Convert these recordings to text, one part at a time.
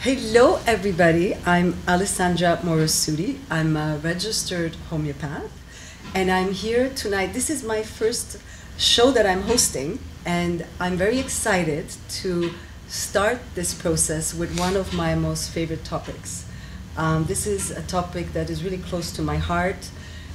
Hello, everybody. I'm Alessandra Morosudi. I'm a registered homeopath, and I'm here tonight. This is my first show that I'm hosting, and I'm very excited to start this process with one of my most favorite topics. Um, this is a topic that is really close to my heart,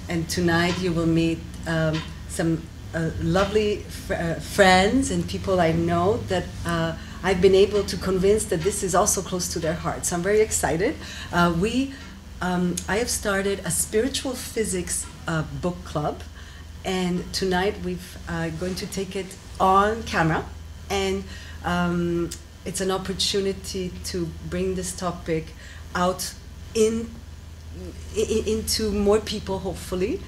and tonight you will meet um, some uh, lovely fr- uh, friends and people I know that. Uh, I've been able to convince that this is also close to their hearts. I'm very excited. Uh, we, um, I have started a spiritual physics uh, book club, and tonight we're uh, going to take it on camera, and um, it's an opportunity to bring this topic out in, in into more people, hopefully,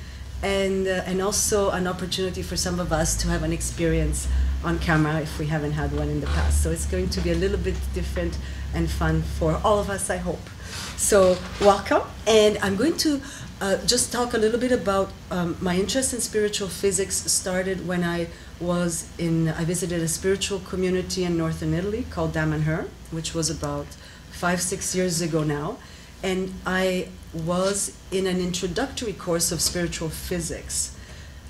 and uh, and also an opportunity for some of us to have an experience on camera if we haven't had one in the past. So it's going to be a little bit different and fun for all of us, I hope. So, welcome. And I'm going to uh, just talk a little bit about um, my interest in spiritual physics started when I was in, I visited a spiritual community in northern Italy called Damanhur, which was about five, six years ago now. And I was in an introductory course of spiritual physics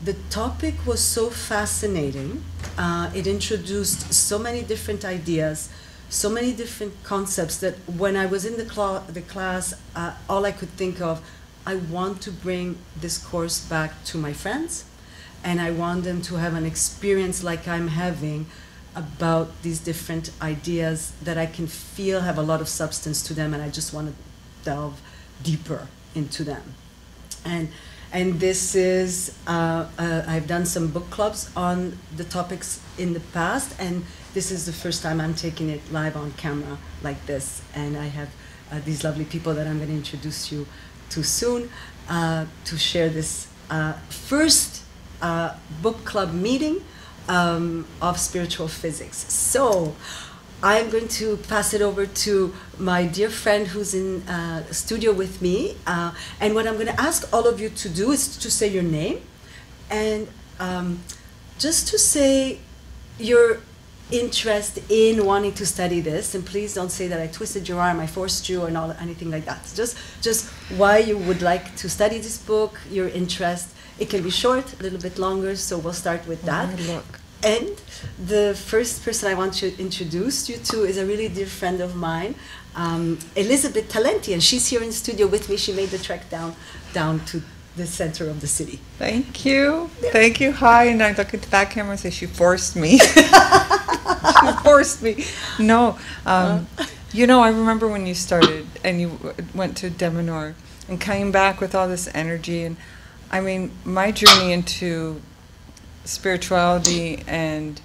the topic was so fascinating. Uh, it introduced so many different ideas, so many different concepts that when I was in the, cl- the class, uh, all I could think of, I want to bring this course back to my friends, and I want them to have an experience like I'm having about these different ideas that I can feel have a lot of substance to them, and I just want to delve deeper into them. And and this is uh, uh, I've done some book clubs on the topics in the past, and this is the first time I'm taking it live on camera like this, and I have uh, these lovely people that I'm going to introduce you to soon uh, to share this uh, first uh, book club meeting um, of spiritual physics. So. I'm going to pass it over to my dear friend who's in uh, studio with me. Uh, and what I'm going to ask all of you to do is to say your name and um, just to say your interest in wanting to study this. And please don't say that I twisted your arm, I forced you, or not anything like that. Just, just why you would like to study this book, your interest. It can be short, a little bit longer, so we'll start with that. Oh. And the first person I want to introduce you to is a really dear friend of mine, um, Elizabeth Talenti, and she's here in studio with me. She made the trek down down to the center of the city. Thank you. Thank you. Hi. And I look at the back camera and say, she forced me. she forced me. No. Um, you know, I remember when you started and you went to Damanhur and came back with all this energy. And I mean, my journey into spirituality and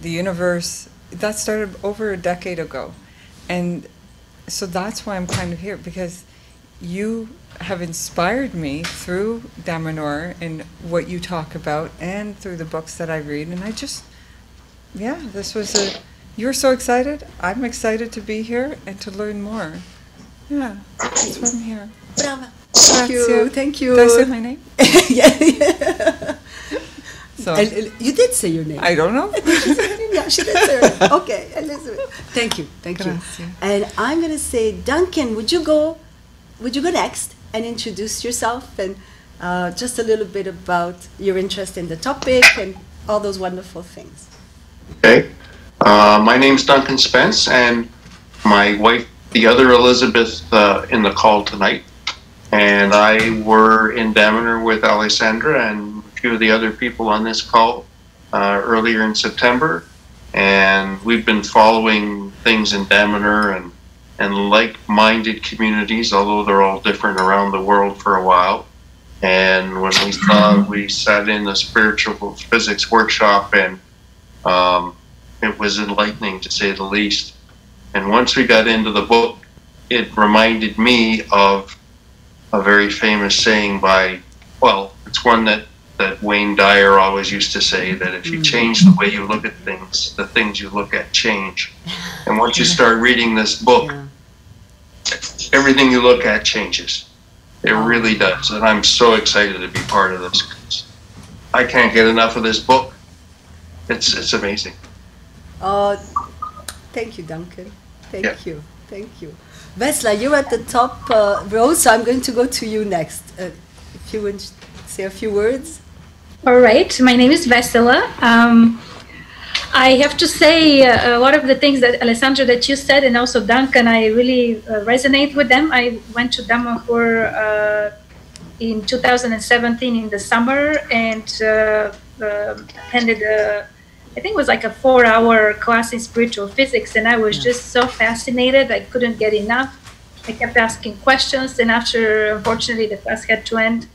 the universe, that started over a decade ago. And so that's why I'm kind of here because you have inspired me through Damanhur and what you talk about and through the books that I read. And I just, yeah, this was a, you're so excited. I'm excited to be here and to learn more. Yeah, that's why I'm here. Brava. Thank you. Thank you. Did I say my name? yeah, yeah. So, El- El- you did say your name. I don't know. yeah, she did say her name. Okay, Elizabeth. Thank you, thank you. And I'm gonna say, Duncan, would you go? Would you go next and introduce yourself and uh, just a little bit about your interest in the topic and all those wonderful things? Okay. Uh, my name's Duncan Spence, and my wife, the other Elizabeth, uh, in the call tonight. And I were in Damanhur with Alessandra and a few of the other people on this call uh, earlier in September. And we've been following things in Damanhur and, and like minded communities, although they're all different around the world for a while. And when we saw, we sat in the spiritual physics workshop and um, it was enlightening to say the least. And once we got into the book, it reminded me of a very famous saying by, well, it's one that, that Wayne Dyer always used to say that if you change the way you look at things, the things you look at change. And once you start reading this book, Yeah. everything you look at changes. It really does. And I'm so excited to be part of this. I can't get enough of this book. It's, it's amazing. Oh, thank you, Duncan. Thank Yeah. you. Thank you. Vesla, you're at the top uh, row, so I'm going to go to you next. Uh, if you would say a few words. All right, my name is Vesela. Um, I have to say uh, a lot of the things that Alessandra that you said, and also Duncan, I really uh, resonate with them. I went to Damanhur uh, in 2017 in the summer and uh, uh, attended a, I think it was like a four-hour class in spiritual physics, and I was just so fascinated. I couldn't get enough. I kept asking questions, and after, unfortunately, the class had to end,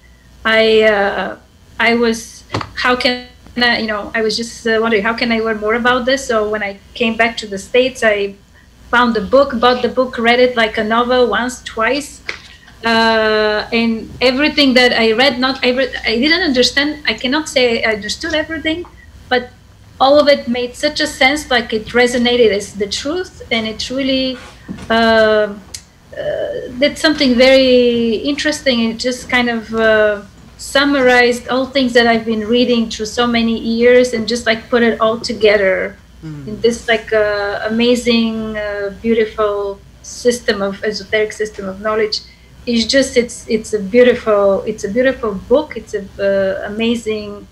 I uh, I was how can I, you know I was just uh, wondering how can I learn more about this. So when I came back to the states, I found the book, bought the book, read it like a novel once, twice, uh, and everything that I read, not every, I didn't understand. I cannot say I understood everything, but all of it made such a sense, like it resonated as the truth, and it really. Uh, uh, did something very interesting. It just kind of uh, summarized all things that I've been reading through so many years and just like put it all together in this like uh, amazing, uh, beautiful system of esoteric system of knowledge. It's just it's it's a beautiful it's a beautiful book. It's a uh, amazing,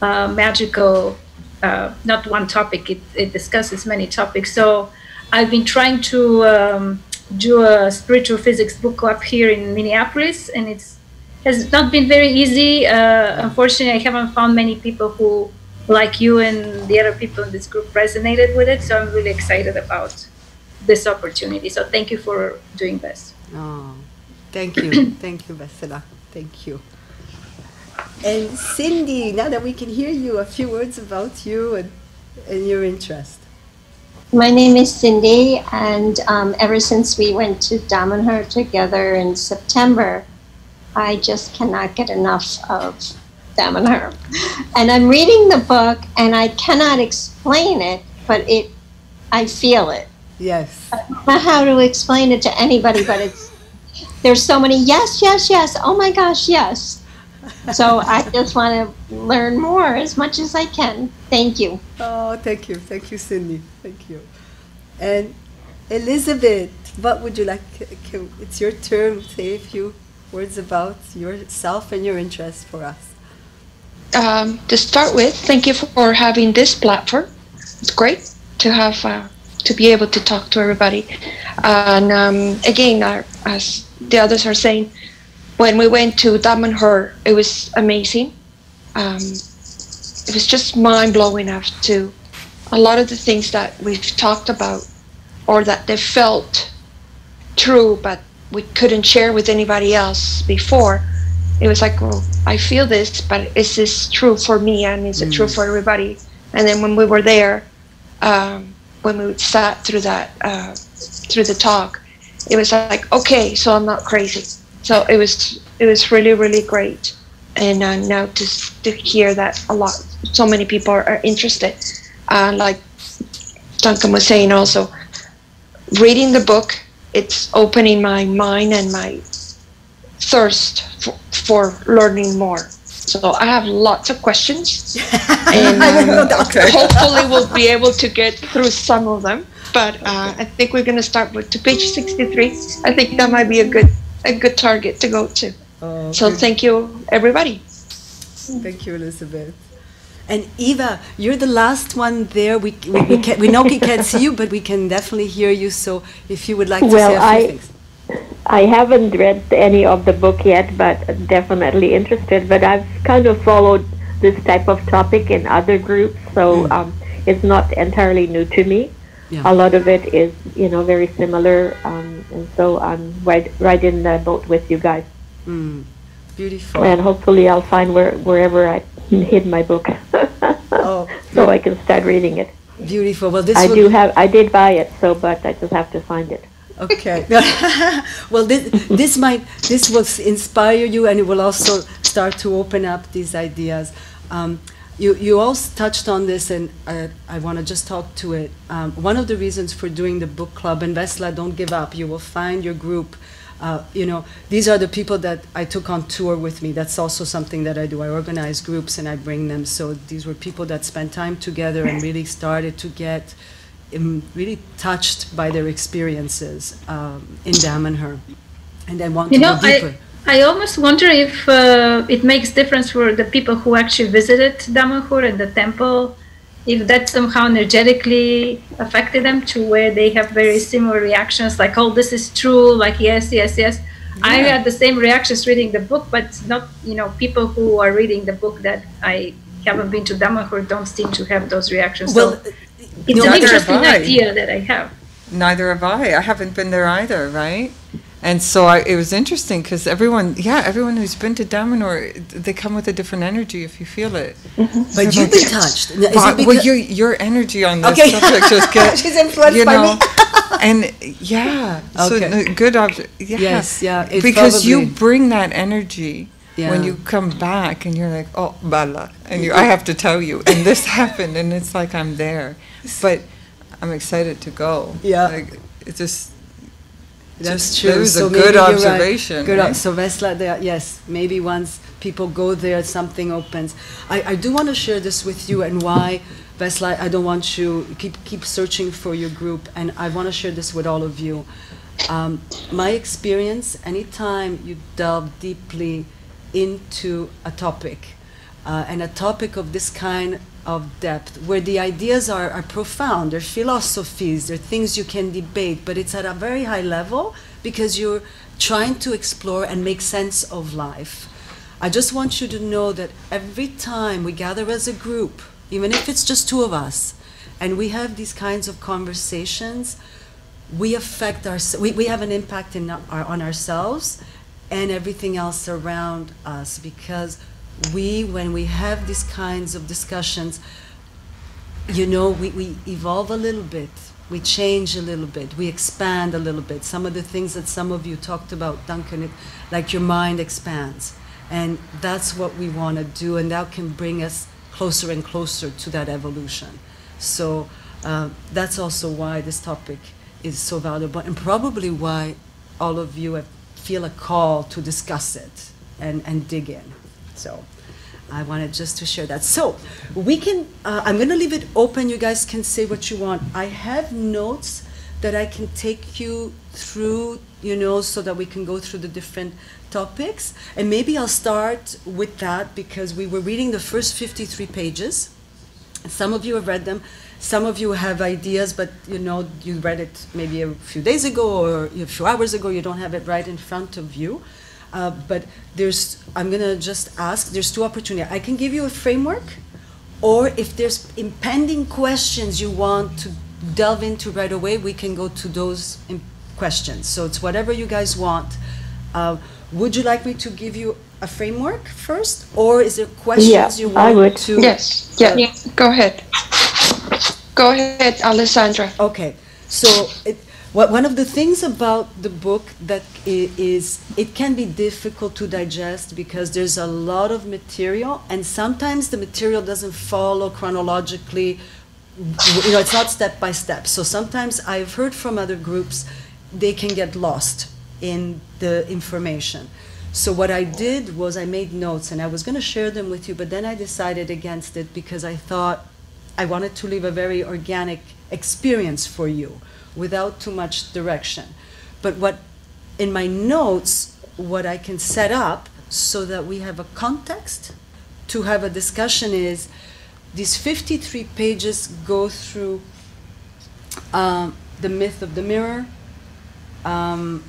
uh, magical. Uh, not one topic. It, it discusses many topics. So I've been trying to. Um, do a spiritual physics book club here in Minneapolis, and it's has not been very easy. Uh, unfortunately, I haven't found many people who, like you and the other people in this group, resonated with it. So I'm really excited about this opportunity. So thank you for doing this. Oh, thank you. thank you, Vesela. Thank you. And Cindy, now that we can hear you, a few words about you and, and your interest. My name is Cindy, and um, ever since we went to Damanhur together in September, I just cannot get enough of them And her. And I'm reading the book, and I cannot explain it, but it, I feel it. Yes. I don't know how to explain it to anybody, but it's there's so many yes, yes, yes. Oh my gosh, yes. So I just want to learn more as much as I can. Thank you. Oh, thank you. Thank you, Cindy. Thank you. And Elizabeth, what would you like? It's your turn. Say a few words about yourself and your interest for us. um, to start with, thank you for having this platform. It's great to have uh, to be able to talk to everybody. And um, again, uh, as the others are saying, when we went to Damanhur, it was amazing. Um, it was just mind blowing as to a lot of the things that we've talked about or that they felt true, but we couldn't share with anybody else before it was like, well, I feel this, but is this true for me and is it true for everybody? And then when we were there, um, when we sat through that, uh, through the talk, it was like, okay, so I'm not crazy. So it was, it was really, really great. And uh, now to, to hear that a lot, so many people are, are interested. Uh, like Duncan was saying also, reading the book, it's opening my mind and my thirst for, for learning more. So I have lots of questions, and um, hopefully we'll be able to get through some of them. But uh, I think we're going to start with to page 63. I think that might be a good a good target to go to. Oh, So thank you, everybody. Thank you, Elizabeth. And Eva, you're the last one there. We, we, we, can, we know we can't see you, but we can definitely hear you. So if you would like to Well, say a few I- things. I haven't read any of the book yet, but definitely interested. But I've kind of followed this type of topic in other groups, so um, it's not entirely new to me. Yeah. A lot of it is, you know, very similar, um, and so I'm right, right in the boat with you guys. Mm, beautiful. And hopefully, I'll find where wherever I hid my book, Oh, so I can start reading it. beautiful. Well, this I will do have, I did buy it, so but I just have to find it. Okay. well, this, this might this will inspire you, and it will also start to open up these ideas. Um, you you all touched on this, and uh, I want to just talk to it. Um, one of the reasons for doing the book club, and Vesla, don't give up. You will find your group. Uh, you know, these are the people that I took on tour with me. That's also something that I do. I organize groups and I bring them. So these were people that spent time together and really started to get am really touched by their experiences um, in Damanhur, and I want You to know, go deeper. I, I almost wonder if uh, it makes difference for the people who actually visited Damanhur and the temple, if that somehow energetically affected them to where they have very similar reactions, like, oh, this is true, like, yes, yes, yes. I had the same reactions reading the book, but not, you know, people who are reading the book that I haven't been to Damanhur don't seem to have those reactions. well, so it's an interesting idea that I have. Neither have I. I haven't been there either, right? And so I, it was interesting because everyone, yeah, everyone who's been to Damanhur, they come with a different energy if you feel it. Mm-hmm. but you've been touched. Is it But, well, your your energy on this Okay. subject just gets She's influenced you by know, me. and yeah, so Okay. no, good obs- yeah. Yes, yeah, it because you bring that energy Yeah. when you come back and you're like, oh, bala, and you, I have to tell you, and this happened, and it's like I'm there, but I'm excited to go. Yeah. like, it just That's true. a so good maybe you're right. observation, Good. right? So Vesla, there, yes, maybe once people go there, something opens. I, I do want to share this with you and why, Vesla, I don't want you keep keep searching for your group, and I want to share this with all of you. Um, my experience, anytime you delve deeply into a topic, uh, and a topic of this kind of depth, where the ideas are, are profound, they're philosophies, they're things you can debate, but it's at a very high level because you're trying to explore and make sense of life. I just want you to know that every time we gather as a group, even if it's just two of us, and we have these kinds of conversations, we affect our we, we have an impact in our, on ourselves and everything else around us because we when we have these kinds of discussions you know we, we evolve a little bit. We change a little bit. We expand a little bit. Some of the things that some of you talked about duncan it, like your mind expands. And that's what we want to do and that can bring us closer and closer to that evolution. So uh, that's also why this topic is so valuable and probably why all of you have, feel a call to discuss it and, and dig in. So I wanted just to share that. So we can, uh, I'm going to leave it open. You guys can say what you want. I have notes that I can take you through, you know, so that we can go through the different topics. And maybe I'll start with that because we were reading the first 53 pages. Some of you have read them. Some of you have ideas, but you know you read it maybe a few days ago or a few hours ago. You don't have it right in front of you. Uh, but there's, I'm gonna just ask. There's two opportunities. I can give you a framework, or if there's impending questions you want to delve into right away, we can go to those im- questions. So it's whatever you guys want. Uh, would you like me to give you a framework first, or is there questions Yeah, you I want would. to? Yes, yeah, Yeah. go ahead. Go ahead, Alessandra. Okay, so it, what, one of the things about the book that is it can be difficult to digest because there's a lot of material, and sometimes the material doesn't follow chronologically. You know, it's not step by step. So sometimes I've heard from other groups they can get lost in the information. So what I did was I made notes, and I was going to share them with you, but then I decided against it because I thought I wanted to leave a very organic experience for you without too much direction. But what in my notes, what I can set up so that we have a context to have a discussion is these 53 pages go through um, the myth of the mirror. Um,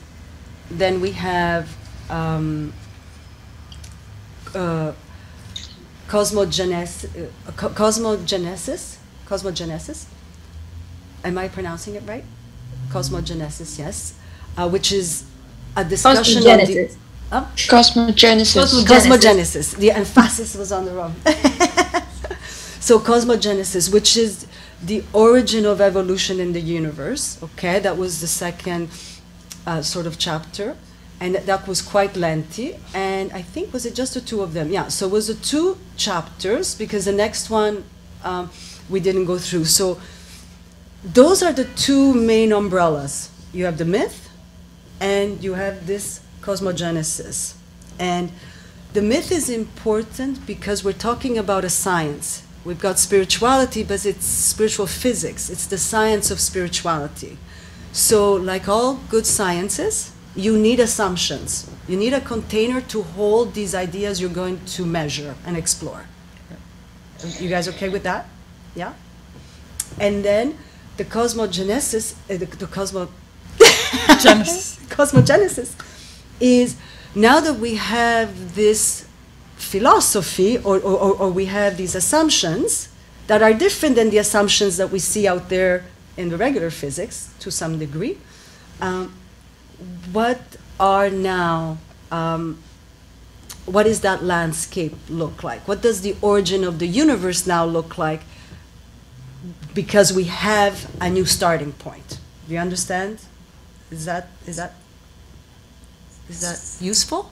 then we have um, uh, cosmogenes- uh, co- cosmogenesis. Cosmogenesis. Am I pronouncing it right? Cosmogenesis, yes. Uh, which is a discussion of the. Cosmogenesis. Huh? Cosmogenesis. Cosmo- Cosmogenesis. The emphasis was on the wrong. so cosmogenesis, which is the origin of evolution in the universe. Okay, that was the second uh, sort of chapter, and that was quite lengthy. And I think was it just the two of them? Yeah. So it was the two chapters because the next one um, we didn't go through. So those are the two main umbrellas. You have the myth, and you have this cosmogenesis. And the myth is important because we're talking about a science. we've got spirituality, but it's spiritual physics. It's the science of spirituality. So, like all good sciences, you need assumptions. You need a container to hold these ideas you're going to measure and explore. You guys okay with that? Yeah? And then the cosmogenesis, uh, the, the cosmo, Genesis. cosmogenesis is now that we have this philosophy or, or, or, we have these assumptions that are different than the assumptions that we see out there in the regular physics to some degree, um, what are now um, what does that landscape look like? What does the origin of the universe now look like? Because we have a new starting point. Do you understand? Is that is that is that useful?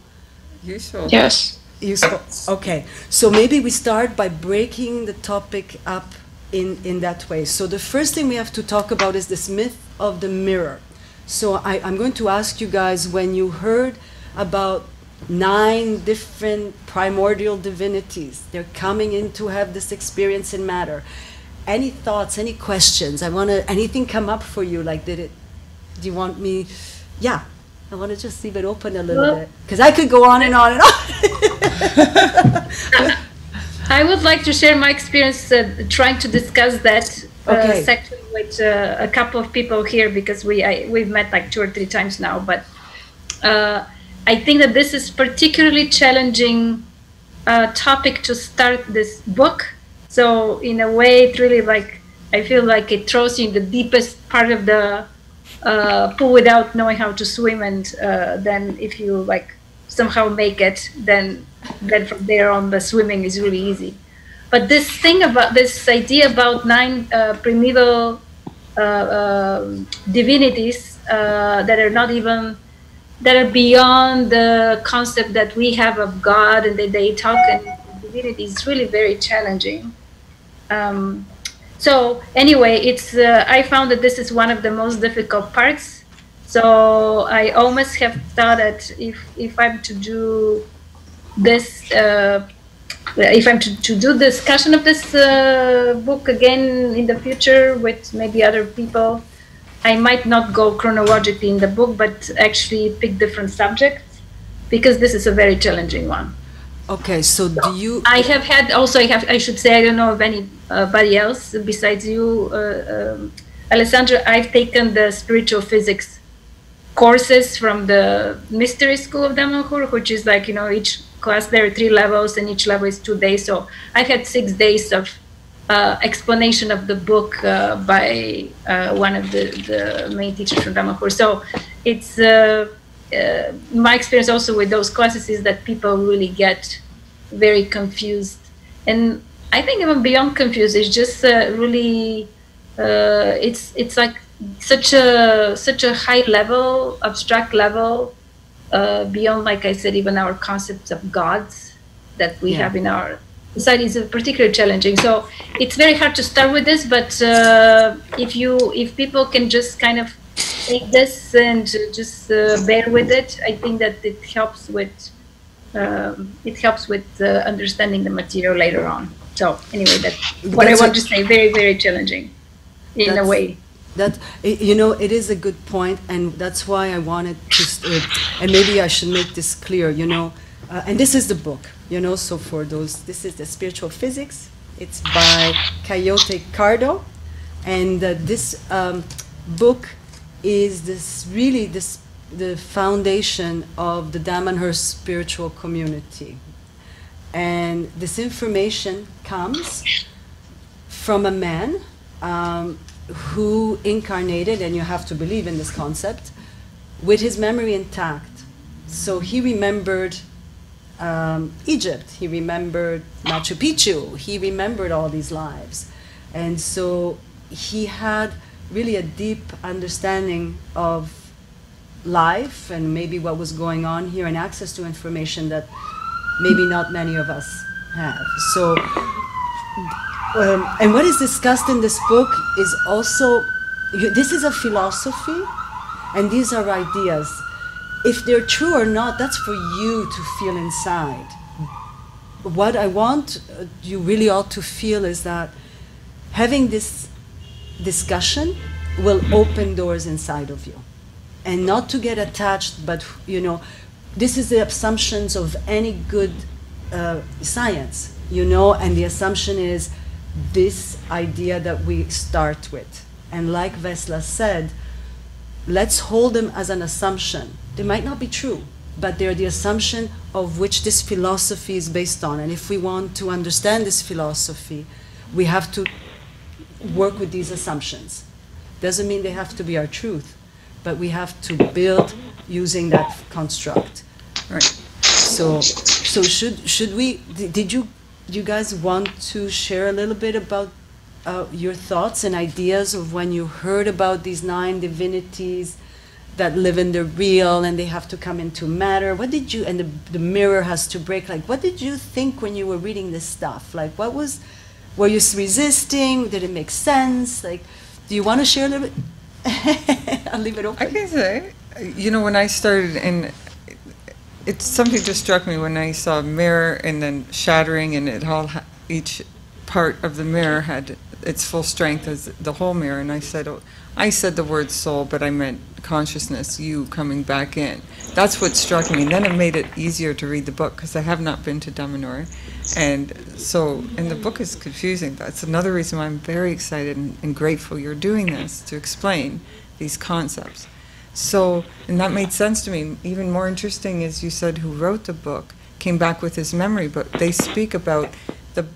Useful. Yes. Useful. Okay. So maybe we start by breaking the topic up in in that way. So the first thing we have to talk about is this myth of the mirror. So I, I'm going to ask you guys when you heard about nine different primordial divinities. They're coming in to have this experience in matter. Any thoughts, any questions? I want to, anything come up for you? Like, did it, do you want me, yeah, I want to just leave it open a little Well- bit. Because I could go on and on and on. I would like to share my experience uh, trying to discuss that uh, Okay. section with uh, a couple of people here because we I, we've met like two or three times now. But uh, I think that this is particularly challenging uh, topic to start this book. So in a way, it really like I feel like it throws you in the deepest part of the uh, pool without knowing how to swim, and uh, then if you like somehow make it, then then from there on the swimming is really easy. But this thing about this idea about nine uh, primeval uh, um divinities uh, that are not even that are beyond the concept that we have of God and that they talk and divinity is really very challenging. Um, so anyway, it's uh, I found that this is one of the most difficult parts. So I almost have thought that if if I'm to do this, uh, if I'm to, to do discussion of this uh, book again in the future with maybe other people, I might not go chronologically in the book, but actually pick different subjects because this is a very challenging one. Okay, so do you, I have had also. I have. I should say I don't know of anybody else besides you, uh, um, Alessandra. I've taken the spiritual physics courses from the Mystery School of Damanhur, which is like you know each class there are three levels and each level is two days. So I've had six days of uh, explanation of the book uh, by uh, one of the, the main teachers from Damanhur. So it's uh, my experience also with those classes is that people really get very confused and i think even beyond confused it's just uh, really uh, it's it's like such a such a high level abstract level uh, beyond like i said even our concepts of gods that we Yeah. have in our society is particularly challenging so it's very hard to start with this but uh, if you if people can just kind of take this and just uh, bear with it i think that it helps with um, it helps with uh, understanding the material later on so anyway that's what That's i want to say very very challenging in a way That you know, it is a good point, and that's why I wanted to. Uh, and maybe I should make this clear. You know, uh, and this is the book. You know, so for those, this is the spiritual physics. It's by Coyote Cardo, and uh, this um, book is this really this the foundation of the Damanhurst spiritual community, and this information comes from a man um, who incarnated, and you have to believe in this concept, with his memory intact. So he remembered um, Egypt, he remembered Machu Picchu, he remembered all these lives. And so he had really a deep understanding of life and maybe what was going on here and access to information that maybe not many of us have. So um, and what is discussed in this book is also this is a philosophy and these are ideas if they're true or not that's for you to feel inside what I want uh, you really all to feel is that having this discussion will open doors inside of you. And not to get attached but you know this is the assumptions of any good uh, science you know and the assumption is this idea that we start with. And like vesla said let's hold them as an assumption. They might not be true but they're the assumption of which this philosophy is based on. And if we want to understand this philosophy we have to work with these assumptions doesn't mean they have to be our truth, but we have to build using that construct. Right. So, so should should we? Did you you guys want to share a little bit about uh, your thoughts and ideas of when you heard about these nine divinities that live in the real and they have to come into matter? What did you and the the mirror has to break? Like, what did you think when you were reading this stuff? Like, what was were you resisting? Did it make sense? Like, do you want to share a little bit? I'll leave it open. I can say, you know, when I started, and it's something just struck me when I saw a mirror and then shattering, and it all each part of the mirror had its full strength as the whole mirror. And I said, oh, I said the word soul, but I meant consciousness, you coming back in. That's what struck me. And then it made it easier to read the book because I have not been to Damanhur. And so, and the book is confusing. That's another reason why I'm very excited and, and grateful you're doing this to explain these concepts. So, and that made sense to me. Even more interesting is you said who wrote the book came back with his memory, but they speak about the,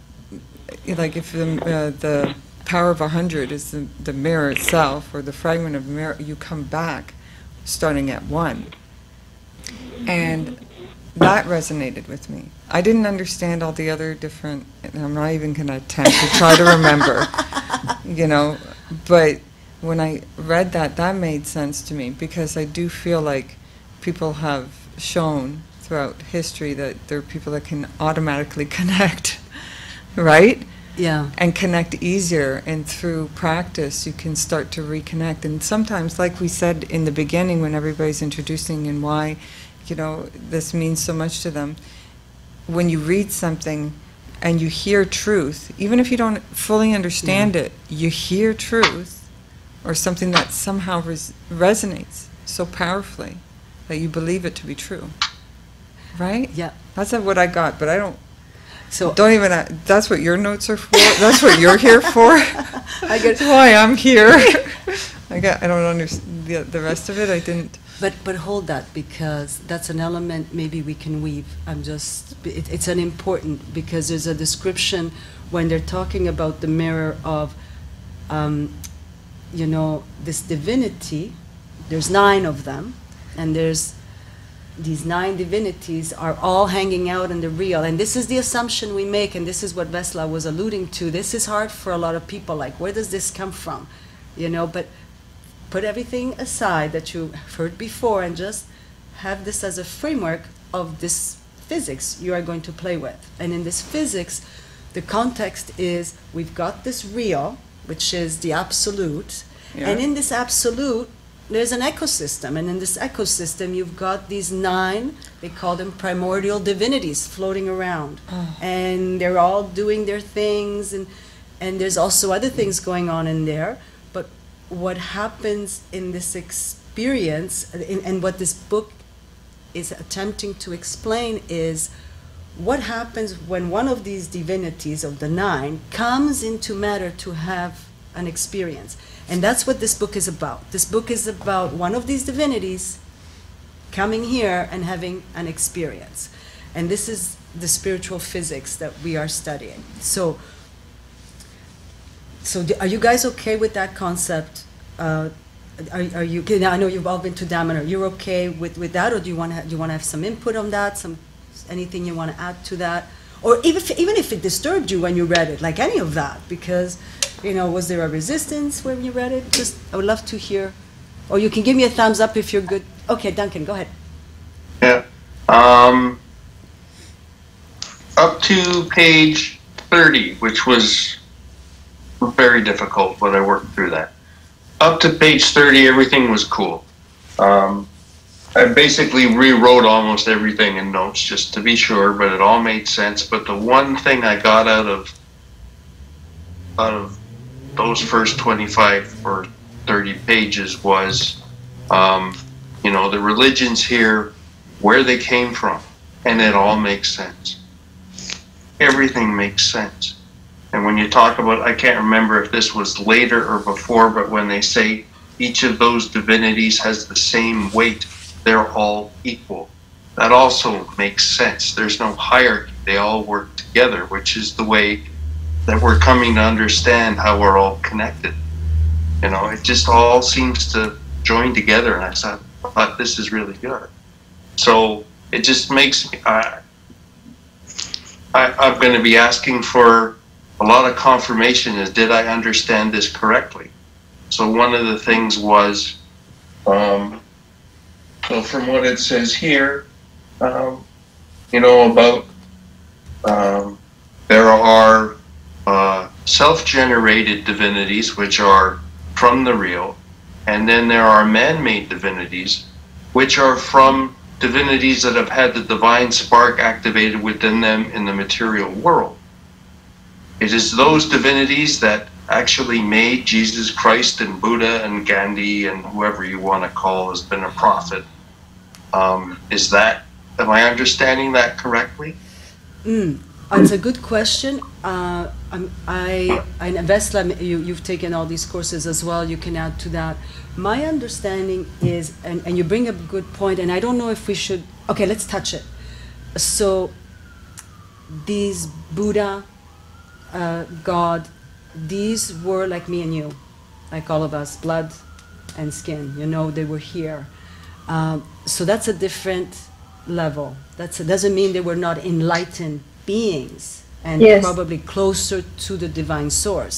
like if the, uh, the power of a hundred is the, the mirror itself or the fragment of mirror, you come back starting at one. And that resonated with me. I didn't understand all the other different, and I'm not even going to attempt to try to remember, you know, but when I read that, that made sense to me because I do feel like people have shown throughout history that there are people that can automatically connect, right? Yeah. and connect easier and through practice you can start to reconnect and sometimes like we said in the beginning when everybody's introducing and why you know this means so much to them when you read something and you hear truth even if you don't fully understand it you hear truth or something that somehow res- resonates so powerfully that you believe it to be true right Yeah. that's what i got but i don't So don't even. uh, That's what your notes are for. That's what you're here for. I get That's why I'm here. I got. I don't understand the the rest of it. I didn't. But but hold that because that's an element maybe we can weave. I'm just it, it's an important because there's a description when they're talking about the mirror of, um, you know, this divinity. There's nine of them, and there's these nine divinities are all hanging out in the real. And this is the assumption we make, and this is what Vesla was alluding to. This is hard for a lot of people. Like, where does this come from? You know, but put everything aside that you've heard before and just have this as a framework of this physics you are going to play with. And in this physics, the context is we've got this real, which is the absolute, and in this absolute, there's an ecosystem. And in this ecosystem, you've got these nine, they call them primordial divinities floating around. Ah. And they're all doing their things, and, and there's also other things going on in there. But what happens in this experience, and, and what this book is attempting to explain, is what happens when one of these divinities of the nine comes into matter to have an experience. And that's what this book is about. This book is about one of these divinities coming here and having an experience. And this is the spiritual physics that we are studying. So, so are you guys okay with that concept? Uh, are, are you? I know you've all been to Damanhur. You're okay with, with that, or do you want to do you want to have some input on that? Some anything you want to add to that, or even if, even if it disturbed you when you read it, like any of that, because you know, was there a resistance when you read it? Just I would love to hear, or you can give me a thumbs up if you're good. Okay, Duncan, go ahead. Yeah. Um, up to page 30, which was very difficult, but I worked through that. Up to page 30, everything was cool. Um, I basically rewrote almost everything in notes just to be sure, but it all made sense. But the one thing I got out of out of those first 25 or 30 pages was, um, you know, the religions here, where they came from, and it all makes sense. Everything makes sense. And when you talk about, I can't remember if this was later or before, but when they say each of those divinities has the same weight, they're all equal. That also makes sense. There's no hierarchy. They all work together, which is the way that we're coming to understand how we're all connected. You know, it just all seems to join together, and I thought, this is really good. So it just makes me. I, I, I'm going to be asking for a lot of confirmation. Is did I understand this correctly? So one of the things was, um, so from what it says here, um, you know about um, there are uh, self-generated divinities which are from the real, and then there are man-made divinities which are from divinities that have had the divine spark activated within them in the material world. It is those divinities that actually made Jesus Christ and Buddha and Gandhi and whoever you want to call has been a prophet. Um, is that, am I understanding that correctly? Mm, it's a good question. Uh, I, I, Vesla, you, you've taken all these courses as well. You can add to that. My understanding is, and, and you bring up a good point, and I don't know if we should, okay, let's touch it. So, these Buddha, uh, God, these were like me and you, like all of us, blood and skin. You know, they were here. Um, so that's a different level. That doesn't mean they were not enlightened beings and yes. probably closer to the divine source.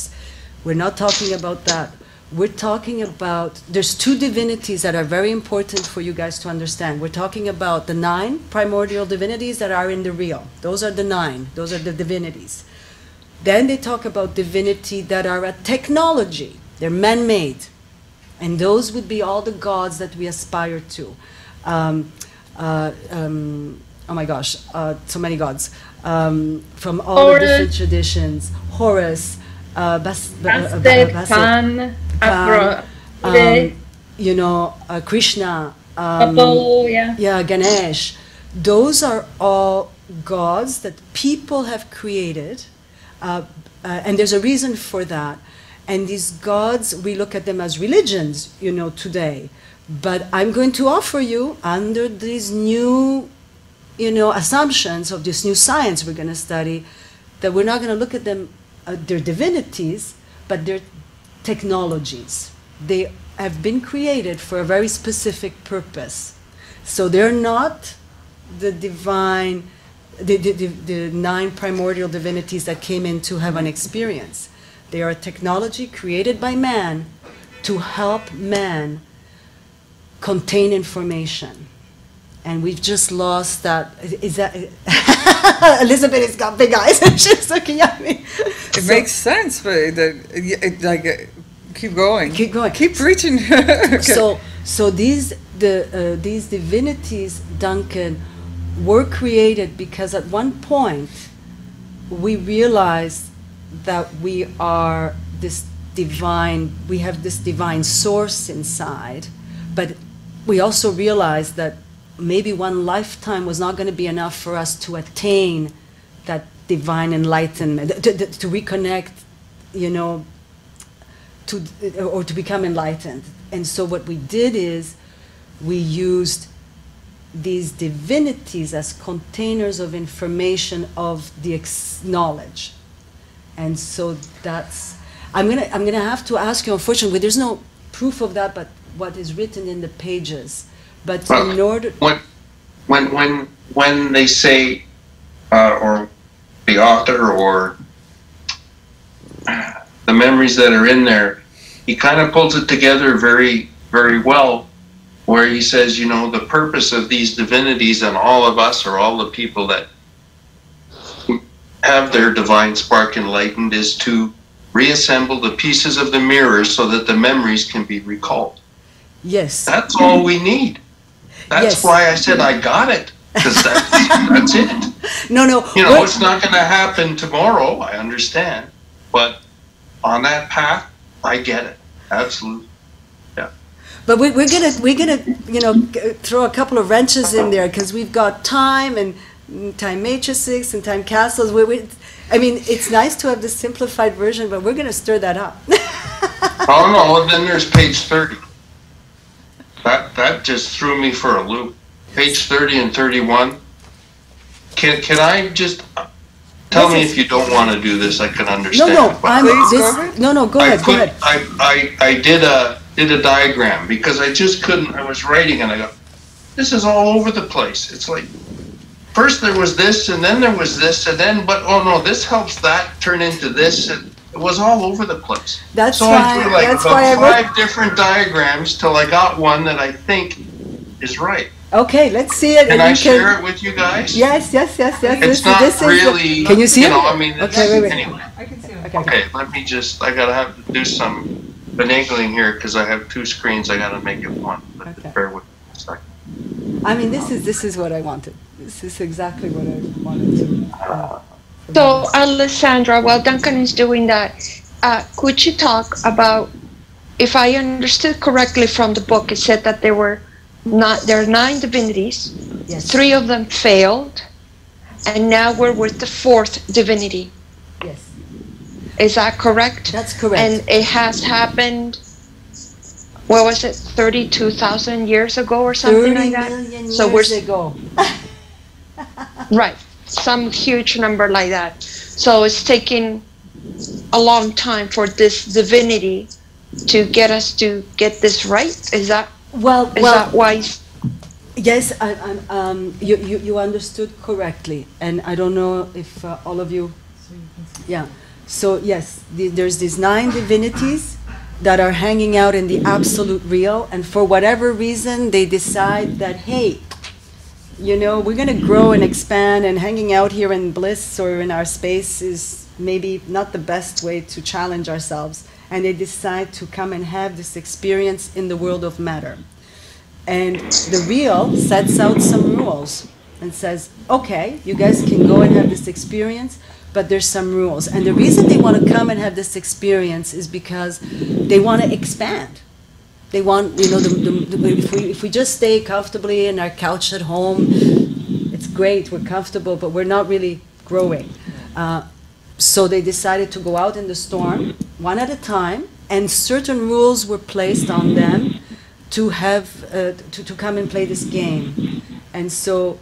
We're not talking about that. We're talking about, there's two divinities that are very important for you guys to understand. We're talking about the nine primordial divinities that are in the real. Those are the nine, those are the divinities. Then they talk about divinity that are a technology, they're man made. And those would be all the gods that we aspire to. Um, uh, um, oh my gosh, uh, so many gods. Um, from all Horus. the different traditions. Horus, uh, Bas- uh, Bastet, Pan, Pan um, you know, uh, Krishna, um, Apollo, yeah. yeah, Ganesh. Those are all gods that people have created uh, uh, and there's a reason for that. And these gods, we look at them as religions, you know, today. But I'm going to offer you, under these new, you know, assumptions of this new science we're going to study, that we're not going to look at them, uh, their divinities, but their technologies. They have been created for a very specific purpose. So they're not the divine the, the, the, the nine primordial divinities that came in to have an experience. They are a technology created by man to help man contain information. And we've just lost that. Is that Elizabeth has got big eyes and she's looking at me. It so, makes sense, but the, like uh, keep going. Keep going. Keep preaching. okay. So, so these the uh, these divinities, Duncan, were created because at one point we realized that we are this divine, we have this divine source inside, but we also realized that maybe one lifetime was not going to be enough for us to attain that divine enlightenment, to, to, to reconnect, you know, to, or to become enlightened. And so what we did is we used these divinities as containers of information of the knowledge. And so that's, I'm gonna, I'm gonna have to ask you, unfortunately, there's no proof of that, but what is written in the pages. But well, in order. When, when, when, when they say, uh, or the author or the memories that are in there, he kind of pulls it together very, very well where he says, you know, the purpose of these divinities and all of us or all the people that have their divine spark enlightened is to reassemble the pieces of the mirror so that the memories can be recalled. Yes. That's all we need. That's Yes. why I said I got it. Because that's, that's it. No, no. You know, we're- it's not going to happen tomorrow. I understand, but on that path, I get it. Absolutely. Yeah. But we, we're gonna we're gonna you know throw a couple of wrenches in there because we've got time and time matrices and time castles. We, we, I mean, it's nice to have the simplified version, but we're gonna stir that up. Oh no, and then there's page thirty. That that just threw me for a loop. Page thirty and thirty-one. Can can I just tell me is- if you don't want to do this? I can understand. no, but I'm this, no, no. Go I ahead, go put ahead. I, I I did a did a diagram because I just couldn't. I was writing and I go, this is all over the place. It's like first there was this and then there was this and then but oh no, this helps that turn into this and it was all over the place. That's So why. I drew like that's about why I wrote. five different diagrams till I got one that I think is right. Okay, let's see it. Can and I you share it with you guys? Yes, yes, yes, yes. It's this, not this is really. Can you see it? know, I mean, it's, Okay, wait, wait. anyway. I can see it. Okay, okay. Okay, let me just. I gotta have to do some finagling here because I have two screens. I gotta make it one. But Okay. Bear with me a second. I mean, this is this is what I wanted. This is exactly what I wanted to. Uh, So, Alessandra, while Duncan is doing that, uh, could you talk about, if I understood correctly from the book, it said that there were not there are nine divinities, yes. three of them failed, and now we're with the fourth divinity. Yes, Is that correct? that's correct. And it has happened. What was it, thirty-two thousand years ago or something like that? So we're ago. Right, some huge number like that. So it's taking a long time for this divinity to get us to get this right. Is that Well, is well, that why? Yes, I, I'm, um, you, you, you understood correctly, and I don't know if uh, all of you. Yeah. So yes, the, there's these nine divinities that are hanging out in the absolute real, and for whatever reason, they decide that hey, you know, we're gonna grow and expand, and hanging out here in bliss or in our space is maybe not the best way to challenge ourselves, and they decide to come and have this experience in the world of matter. And the real sets out some rules and says, okay, you guys can go and have this experience, but there's some rules. And the reason they want to come and have this experience is because they want to expand. They want, you know, the, the, the, if, we, if we just stay comfortably in our couch at home, it's great, we're comfortable, but we're not really growing. Uh, so they decided to go out in the storm, one at a time, and certain rules were placed on them to have uh, to, to come and play this game. And so,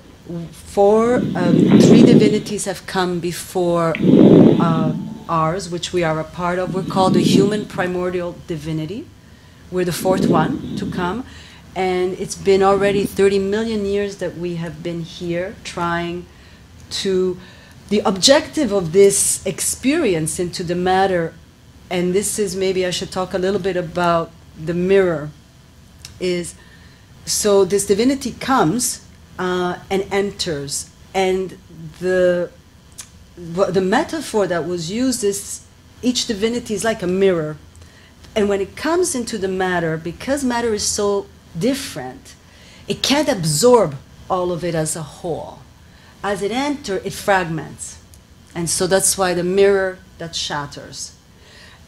four, um, three divinities have come before uh, ours, which we are a part of. We're called the human primordial divinity. We're the fourth one to come. And it's been already 30 million years that we have been here trying to. The objective of this experience into the matter, and this is maybe I should talk a little bit about the mirror, is so this divinity comes uh, and enters, and the the metaphor that was used is each divinity is like a mirror, and when it comes into the matter, because matter is so different, it can't absorb all of it as a whole. As it enters, it fragments, and so that's why the mirror that shatters,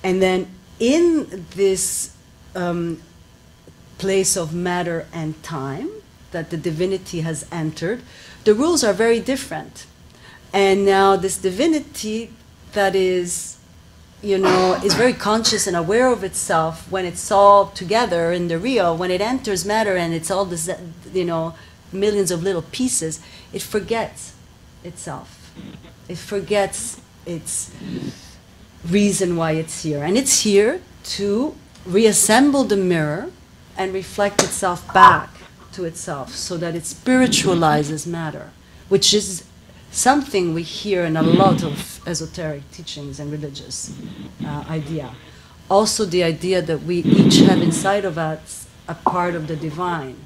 and then in this. Um, place of matter and time that the divinity has entered, the rules are very different. And now this divinity that is, you know, is very conscious and aware of itself when it's all together in the real, when it enters matter and it's all this, you know, millions of little pieces, it forgets itself. It forgets its reason why it's here. And it's here to reassemble the mirror and reflect itself back to itself so that it spiritualizes matter, which is something we hear in a lot of esoteric teachings and religious uh, idea. Also, the idea that we each have inside of us a part of the divine.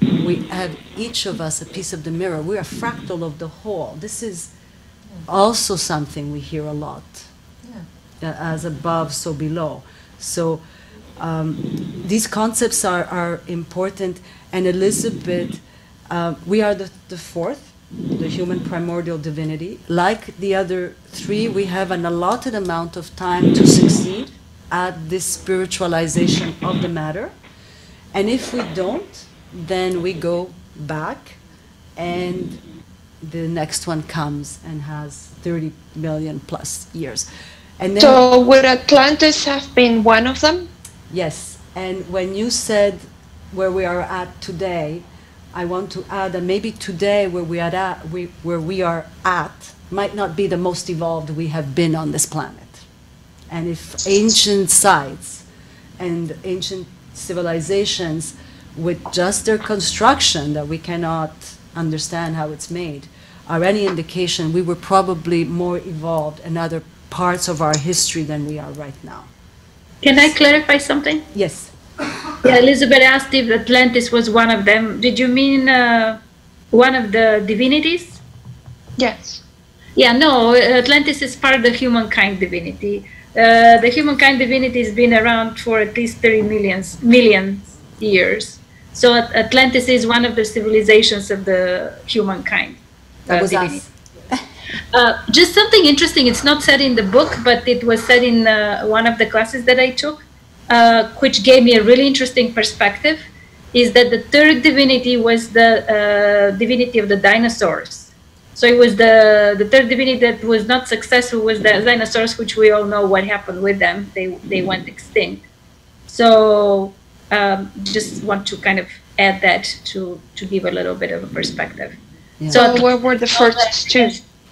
We have each of us a piece of the mirror. We're a fractal of the whole. This is also something we hear a lot. Uh, as above, so below. So um, these concepts are, are important, and Elizabeth Uh, we are the, the fourth, the human primordial divinity. Like the other three, we have an allotted amount of time to succeed at this spiritualization of the matter. And if we don't, then we go back and the next one comes and has 30 million plus years. And then, So would Atlantis have been one of them? yes, and when you said where we are at today, I want to add that maybe today where we are at, we, where we are at might not be the most evolved we have been on this planet. And if ancient sites and ancient civilizations, with just their construction that we cannot understand how it's made, are any indication, we were probably more evolved in other parts of our history than we are right now. Can I clarify something? Yes. Yeah, Elizabeth asked if Atlantis was one of them. Did you mean uh, one of the divinities? Yes. Yeah, no, Atlantis is part of the humankind divinity. Uh, the humankind divinity has been around for at least 30 millions, millions years. So Atlantis is one of the civilizations of the humankind. That uh, was divinity. us. Uh, just something interesting. It's not said in the book, but it was said in uh, one of the classes that I took, uh, which gave me a really interesting perspective. Is that the third divinity was the uh, divinity of the dinosaurs? So it was the the third divinity that was not successful was the dinosaurs, which we all know what happened with them. They they went extinct. So um, just want to kind of add that to to give a little bit of a perspective. Yeah. So what were the first two?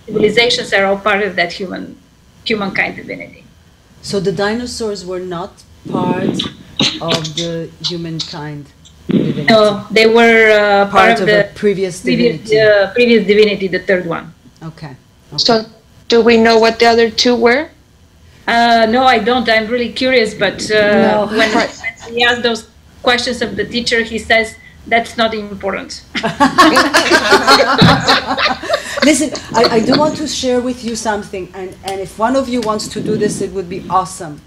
civilizations are all part of that human humankind divinity. So the dinosaurs were not part of the humankind divinity. No, they were uh, part, part of, of a the previous previous, divinity. uh, previous divinity, the third one. Okay. So do we know what the other two were? Uh, no, I don't. I'm really curious, but uh, No. when he asks those questions of the teacher, he says that's not important. Listen, I, I do want to share with you something, and, and if one of you wants to do this, it would be awesome.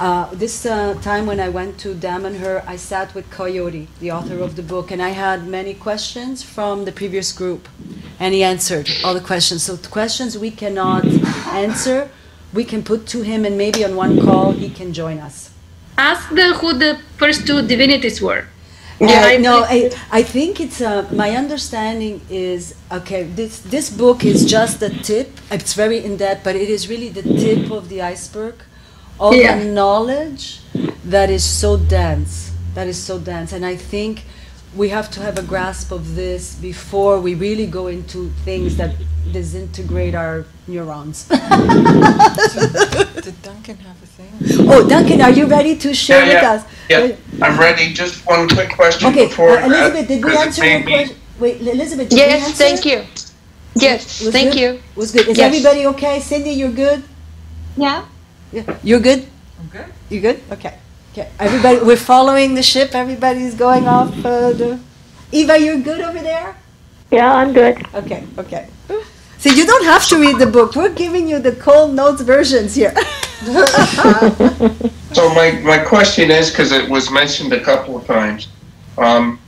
Uh, this uh, time when I went to Dam and Damanhur, I sat with Coyote, the author of the book, and I had many questions from the previous group, and he answered all the questions. So the questions we cannot answer, we can put to him, and maybe on one call he can join us. Ask the who the first two divinities were. Yeah, I no, I, I think it's uh, my understanding is okay. This this book is just the tip. It's very in depth, but it is really the tip of the iceberg. All Yeah. the knowledge that is so dense, that is so dense, and I think we have to have a grasp of this before we really go into things that disintegrate our neurons. Did Duncan have a thing? oh, Duncan, are you ready to share Yeah, with yeah, us? Yeah, I'm ready. Just one quick question Okay, before. uh, Elizabeth, did we answer your question? Wait, Elizabeth, did we Yes, answer? thank you. Yes, Was thank good? you. Was good. Is Yes. everybody okay? Cindy, you're good? Yeah. Yeah. You're good? I'm good. You good? Okay. Okay. Everybody, we're following the ship. Everybody's going off uh, the. Eva, you're good over there? Yeah, I'm good. Okay. Okay. So you don't have to read the book. We're giving you the cold notes versions here. So my, my question is, because it was mentioned a couple of times, um,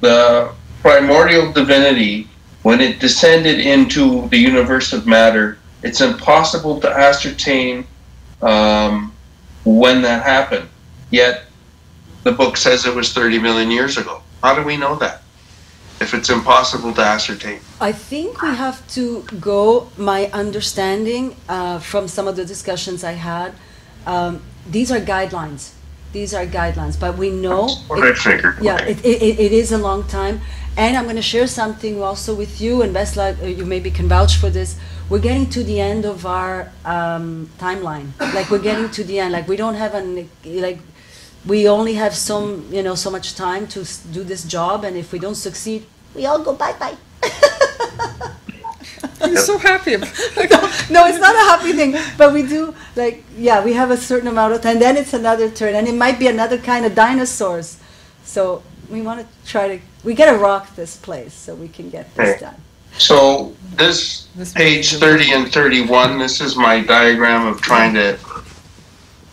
the primordial divinity, when it descended into the universe of matter, it's impossible to ascertain um, when that happened. Yet the book says it was 30 million years ago. How do we know that? If it's impossible to ascertain. I think we have to go, my understanding uh, from some of the discussions I had, um, these are guidelines. These are guidelines, but we know. What I figured. Yeah, it, it, it- it is a long time. And I'm going to share something also with you, and Vesla, uh, you maybe can vouch for this. We're getting to the end of our um, timeline. Like, we're getting to the end. Like, we don't have an, like, we only have some, you know, so much time to do this job, and if we don't succeed, we all go bye bye. I'm so happy. about no, it's not a happy thing, but we do like yeah, we have a certain amount of time. Then it's another turn, and it might be another kind of dinosaurs. So we want to try to we gotta rock this place so we can get this done. So this This page thirty and thirty-one, this is my diagram of trying to,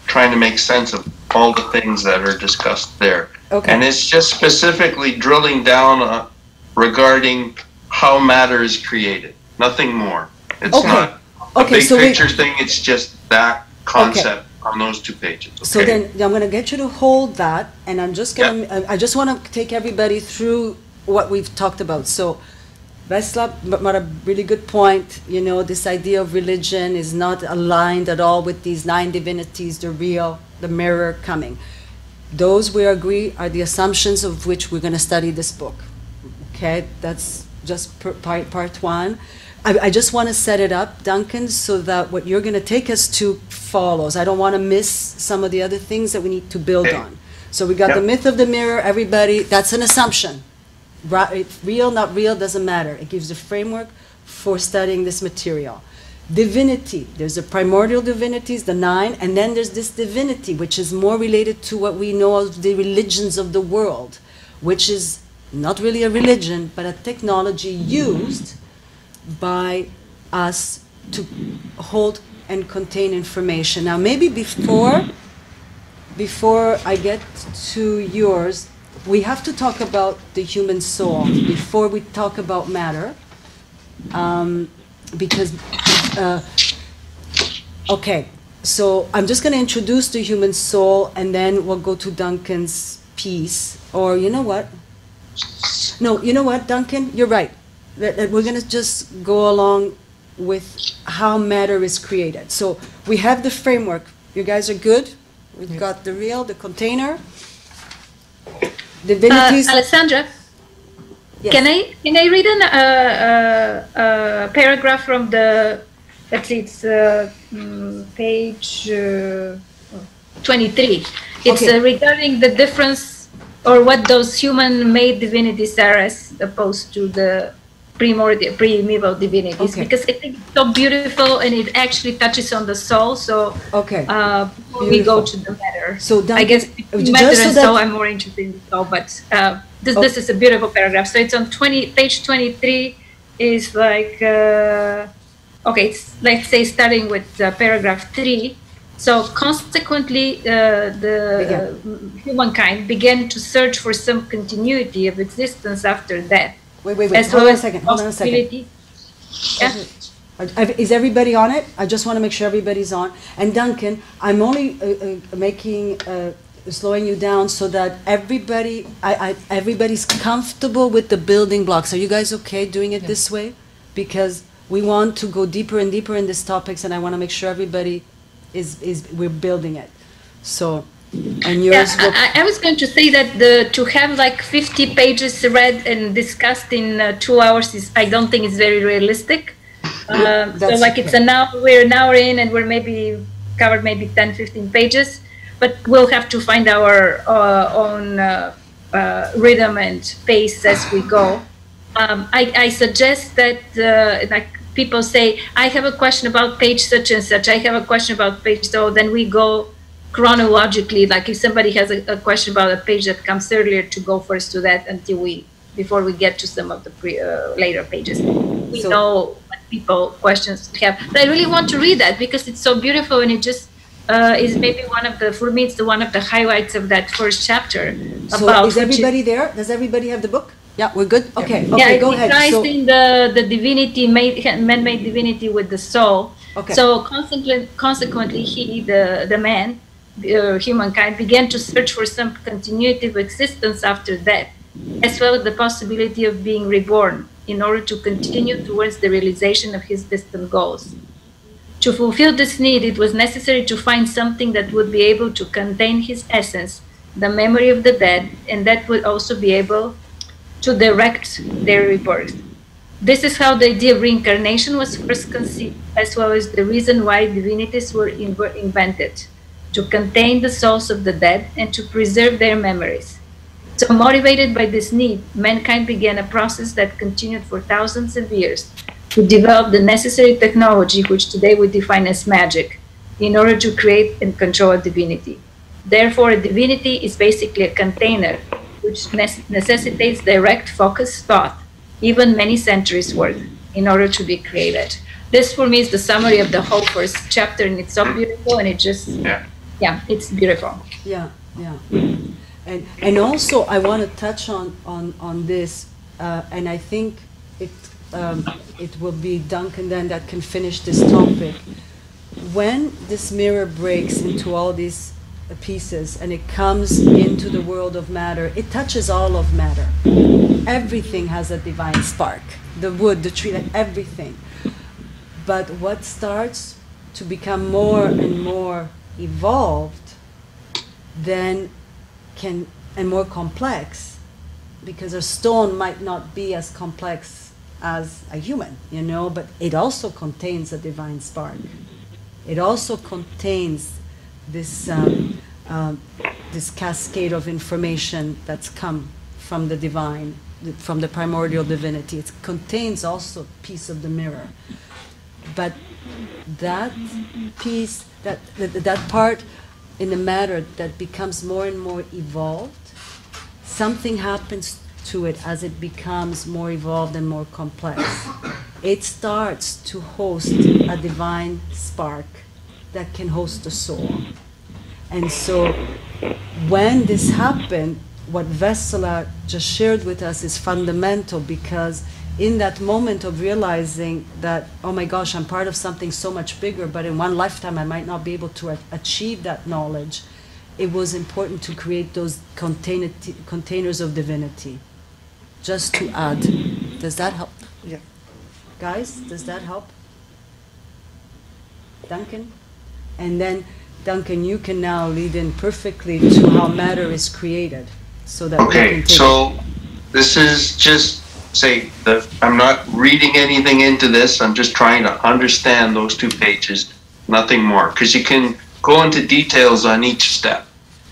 trying to make sense of all the things that are discussed there. Okay. And it's just specifically drilling down uh, regarding how matter is created. Nothing more. It's Okay. not a Okay, big so we- picture thing. It's just that concept on those two pages. So then I'm going to get you to hold that, and I'm just going to, I just want to take everybody through what we've talked about. So Vesla made a really good point. You know, this idea of religion is not aligned at all with these nine divinities, the real, the mirror coming. Those we agree are the assumptions of which we're going to study this book. Okay, that's just per- part, part one. I, I just want to set it up, Duncan, so that what you're going to take us to follows. I don't want to miss some of the other things that we need to build Okay. on. So we got the myth of the mirror, everybody, that's an assumption. Real, not real, doesn't matter. It gives the framework for studying this material. Divinity, there's the primordial divinities, the nine, and then there's this divinity, which is more related to what we know of the religions of the world, which is not really a religion, but a technology used by us to hold and contain information. Now, maybe before before I get to yours, we have to talk about the human soul before we talk about matter. Um, because, uh, okay, so I'm just going to introduce the human soul and then we'll go to Duncan's piece. Or, you know what? No, you know what, Duncan? You're right. That, that we're going to just go along with how matter is created. So we have the framework. You guys are good? We've got the real, the container, Uh, divinities. Alessandra, Yes. can I can I read an, uh, uh, uh, paragraph from the let's see, it's uh, mm, page uh, 23. It's Okay. uh, regarding the difference or what those human-made divinities are as opposed to the primordial, primeval divinities. Okay. Because I think it's so beautiful and it actually touches on the soul. So Okay. uh, we go to the matter. So I guess uh, matter so and soul, I'm more interested in the soul, but uh, this, Oh. this is a beautiful paragraph. So it's on 20, page 23 is like, uh, okay, it's, let's say starting with uh, paragraph three. So consequently, uh, the uh, humankind began to search for some continuity of existence after death. Wait, wait, wait. as Hold on a second. Hold on a second. Yeah. Is everybody on it? I just want to make sure everybody's on. And Duncan, I'm only uh, uh, making, uh, slowing you down so that everybody, I, I, everybody's comfortable with the building blocks. Are you guys okay doing it this way? Because we want to go deeper and deeper in these topics, and I want to make sure everybody is, is, we're building it. So, and yours will, I, I was going to say that the to have like 50 pages read and discussed in uh, two hours is I don't think it's very realistic. Um, so like it's an hour, we're an hour in and we're maybe covered maybe 10, 15 pages, but we'll have to find our uh, own uh, uh, rhythm and pace as we go. Um, I, I suggest that uh, like people say, I have a question about page such and such. I have a question about page so. Then we go chronologically. Like if somebody has a, a question about a page that comes earlier, to go first to that until we before we get to some of the pre, uh, later pages. We So- know what people questions have. But I really want to read that because it's so beautiful and it just uh, is maybe one of the for me it's the one of the highlights of that first chapter. so is everybody there? Does everybody have the book? Yeah, we're good? Okay, yeah, okay, it go ahead. ties So- in the the divinity made man-made divinity with the soul. Okay. So consequently, consequently, he the the man, uh, humankind, began to search for some continuity of existence after death, as well as the possibility of being reborn in order to continue towards the realization of his distant goals. To fulfill this need, it was necessary to find something that would be able to contain his essence, the memory of the dead, and that would also be able to direct their rebirth. This is how the idea of reincarnation was first conceived, as well as the reason why divinities were in- invented to contain the souls of the dead and to preserve their memories. So, motivated by this need, mankind began a process that continued for thousands of years to develop the necessary technology, which today we define as magic, in order to create and control a divinity. Therefore, a divinity is basically a container which necessitates direct focused thought, even many centuries worth, in order to be created. This, for me, is the summary of the whole first chapter, and it's so beautiful, and it just, Yeah. Yeah, it's beautiful. Yeah, yeah. And, and also, I want to touch on, on, on this uh, and I think it, um, it will be Duncan then that can finish this topic. When this mirror breaks into all these pieces and it comes into the world of matter, it touches all of matter. Everything has a divine spark the wood, the tree, like everything. But what starts to become more and more evolved then can and more complex because a stone might not be as complex as a human, you know, but it also contains a divine spark. It also contains this um, um, this cascade of information that's come from the divine, from the primordial divinity. It contains also piece of the mirror, but that piece, that that, that part in the matter that becomes more and more evolved, something happens to it as it becomes more evolved and more complex. It starts to host a divine spark that can host the soul. And so when this happened, what Vessela just shared with us is fundamental because in that moment of realizing that, oh my gosh, I'm part of something so much bigger, but in one lifetime I might not be able to a- achieve that knowledge, it was important to create those container containers of divinity. Just to add. Does that help? Yeah. Guys, does that help? Duncan? And then, Duncan, you can now lead in perfectly to how matter is created so that we Okay, can take so this is just say that I'm not reading anything into this. I'm just trying to understand those two pages, nothing more. Because you can go into details on each step,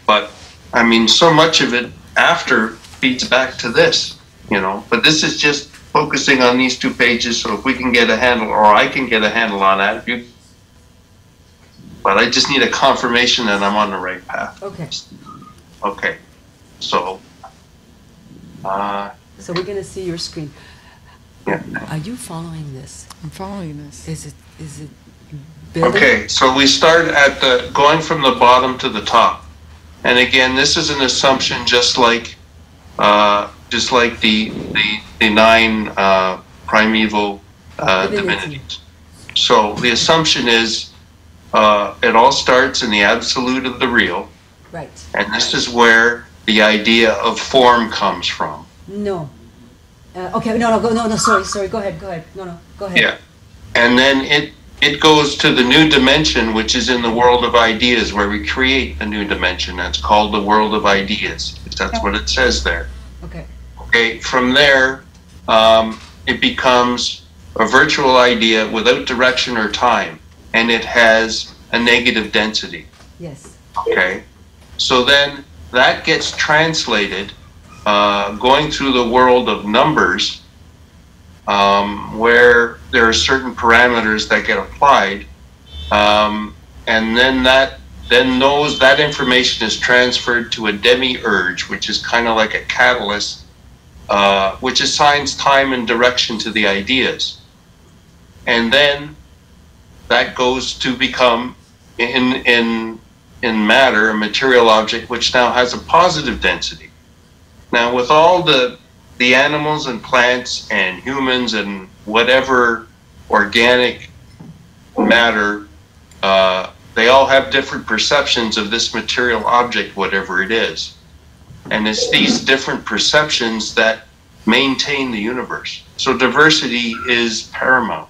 but I mean, so much of it after feeds back to this, you know. But this is just focusing on these two pages. So if we can get a handle, or I can get a handle on that, if you. But I just need a confirmation that I'm on the right path. Okay, Okay, so. Uh, so we're gonna see your screen. Yeah. Are you following this? I'm following this. Is it, is it building? Okay, so we start at the, going from the bottom to the top. And again, this is an assumption just like, uh, just like the, the, the nine, uh, primeval, uh, divinities. So the assumption is, uh, it all starts in the absolute of the real, Right, and this is where the idea of form comes from. No. Uh, okay, no, no, go, no, no, sorry, sorry, go ahead, go ahead, no, no, go ahead. Yeah. And then it, it goes to the new dimension, which is in the world of ideas, where we create a new dimension. That's called the world of ideas. That's what it says there. Okay, Okay, from there, um, it becomes a virtual idea without direction or time, and it has a negative density. yes, Okay, so then that gets translated, uh, going through the world of numbers, um, where there are certain parameters that get applied, um, and then that then those that information is transferred to a demiurge, which is kind of like a catalyst, uh, which assigns time and direction to the ideas, and then that goes to become in in in matter, a material object, which now has a positive density. Now, with all the the animals and plants and humans and whatever organic matter, uh, they all have different perceptions of this material object, whatever it is. And it's these different perceptions that maintain the universe. So diversity is paramount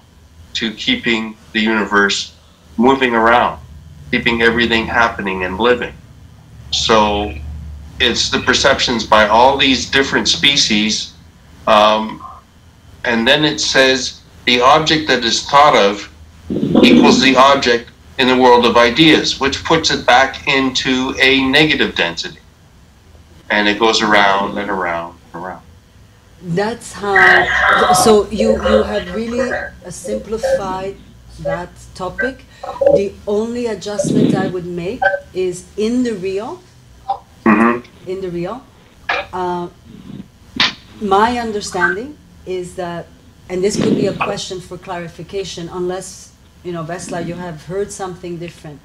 to keeping the universe moving around keeping everything happening and living. So it's the perceptions by all these different species. Um, and then it says the object that is thought of equals the object in the world of ideas, which puts it back into a negative density. And it goes around and around and around. that's how, so you, you have really simplified that topic. The only adjustment I would make is in the real, hmm in the real. Uh, my understanding is that, and this could be a question for clarification, unless, you know, Vesla, you have heard something different.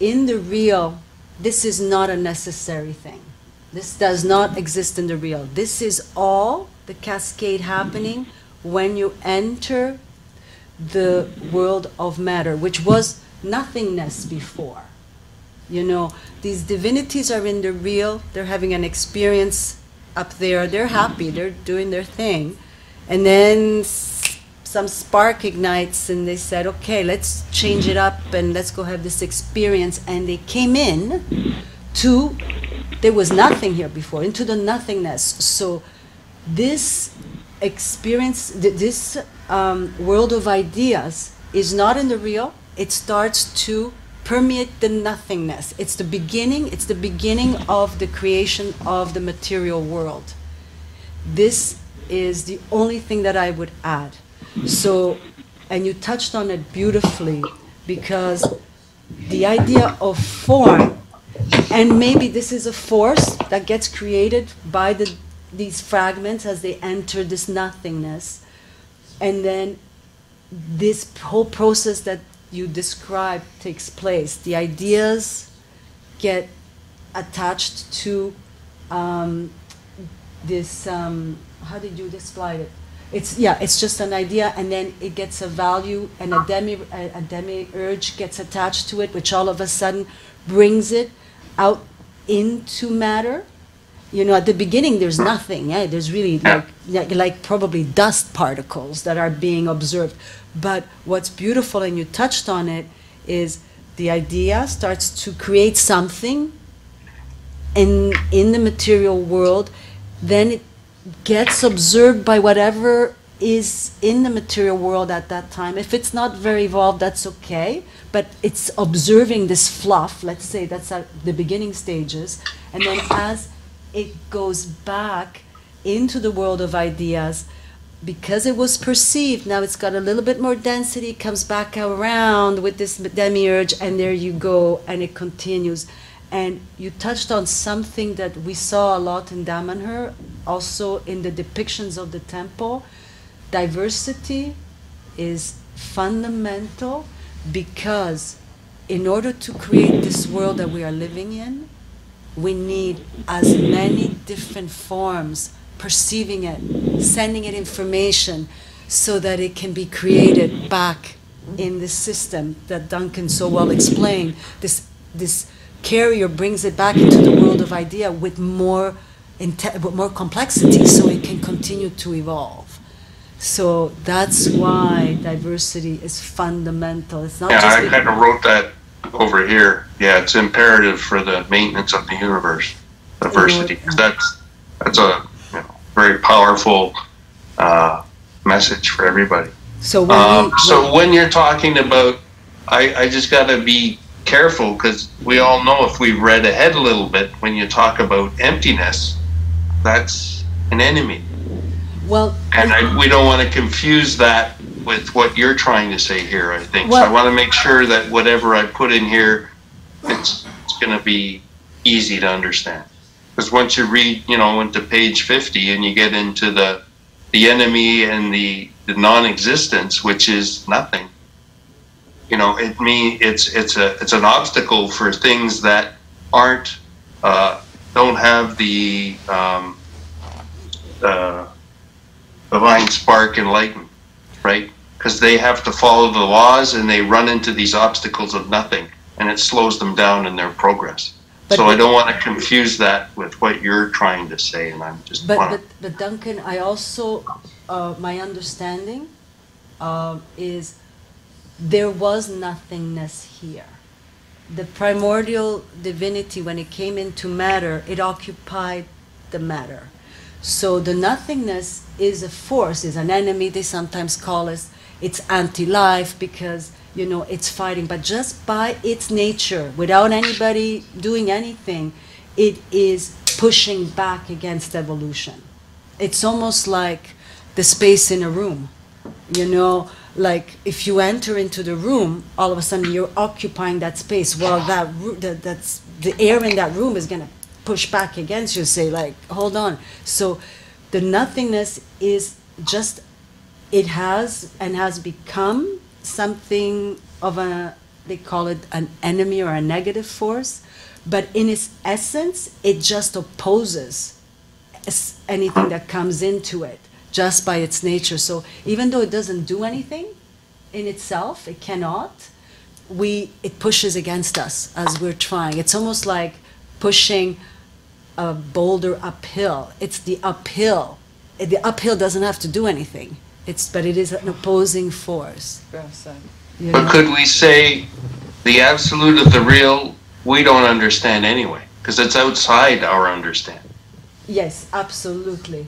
In the real, this is not a necessary thing. This does not exist in the real. This is all the cascade happening when you enter the world of matter, which was nothingness before. You know, these divinities are in the real, they're having an experience up there, they're happy, they're doing their thing. And then some spark ignites, and they said, okay, let's change it up and let's go have this experience. And they came in to, there was nothing here before, into the nothingness. So this experience, th- this um, world of ideas is not in the real. It starts to permeate the nothingness. It's the beginning. It's the beginning of the creation of the material world. This is the only thing that I would add. So, and you touched on it beautifully because the idea of form and maybe this is a force that gets created by the, these fragments as they enter this nothingness. And then this whole process that you describe takes place. The ideas get attached to um, this, um, how did you describe it? It's, yeah, it's just an idea, and then it gets a value, and a demi, a, a demi-urge gets attached to it, which all of a sudden brings it out into matter. You know, at the beginning, there's nothing. Yeah, there's really like, like like probably dust particles that are being observed. But what's beautiful, and you touched on it, is the idea starts to create something in in the material world. Then it gets observed by whatever is in the material world at that time. If it's not very evolved, that's okay. But it's observing this fluff, let's say that's at the beginning stages. And then as it goes back into the world of ideas, because it was perceived, now it's got a little bit more density, comes back around with this demiurge, and there you go, and it continues. And you touched on something that we saw a lot in Damanhur, also in the depictions of the temple. Diversity is fundamental because in order to create this world that we are living in, we need as many different forms perceiving it, sending it information so that it can be created back in the system that Duncan so well explained. This, this carrier brings it back into the world of idea with more, with more complexity so it can continue to evolve. So that's why diversity is fundamental. It's not Yeah, just I kind of wrote that over here. Yeah, it's imperative for the maintenance of the universe, diversity. 'cause That's that's a you know, very powerful uh, message for everybody. so when Um, we, so when you're talking about, I, I just got to be careful because we all know if we read ahead a little bit, when you talk about emptiness, that's an enemy. well, And I, we don't want to confuse that with what you're trying to say here, I think. so I want to make sure that whatever I put in here, it's, it's going to be easy to understand. Because once you read, you know, into page 50 and you get into the, the enemy and the, the non-existence, which is nothing, you know, it mean it's it's a it's an obstacle for things that aren't uh, don't have the um, uh, divine spark enlightened, right? Because they have to follow the laws and they run into these obstacles of nothing, and it slows them down in their progress. But- so I don't want to confuse that with what you're trying to say, and I'm just But, but, but Duncan, I also, uh, my understanding um is there was nothingness here. The primordial divinity, when it came into matter, it occupied the matter. So the nothingness is a force, is an enemy, they sometimes call us. It's anti life because, you know, it's fighting. But just by its nature, without anybody doing anything, it is pushing back against evolution. It's almost like the space in a room. You know, like if you enter into the room, all of a sudden you're occupying that space. Well, that, that that's the air in that room is gonna push back against you. Say like, hold on. So, the nothingness is just it has and has become something of a they call it an enemy or a negative force but in its essence it just opposes anything that comes into it just by its nature. So even though it doesn't do anything in itself, it cannot. We it pushes against us as we're trying. It's almost like pushing a boulder uphill. It's the uphill. The uphill doesn't have to do anything. It's but it is an opposing force. You But know? could we say the absolute of the real we don't understand anyway because it's outside our understanding. Yes, absolutely.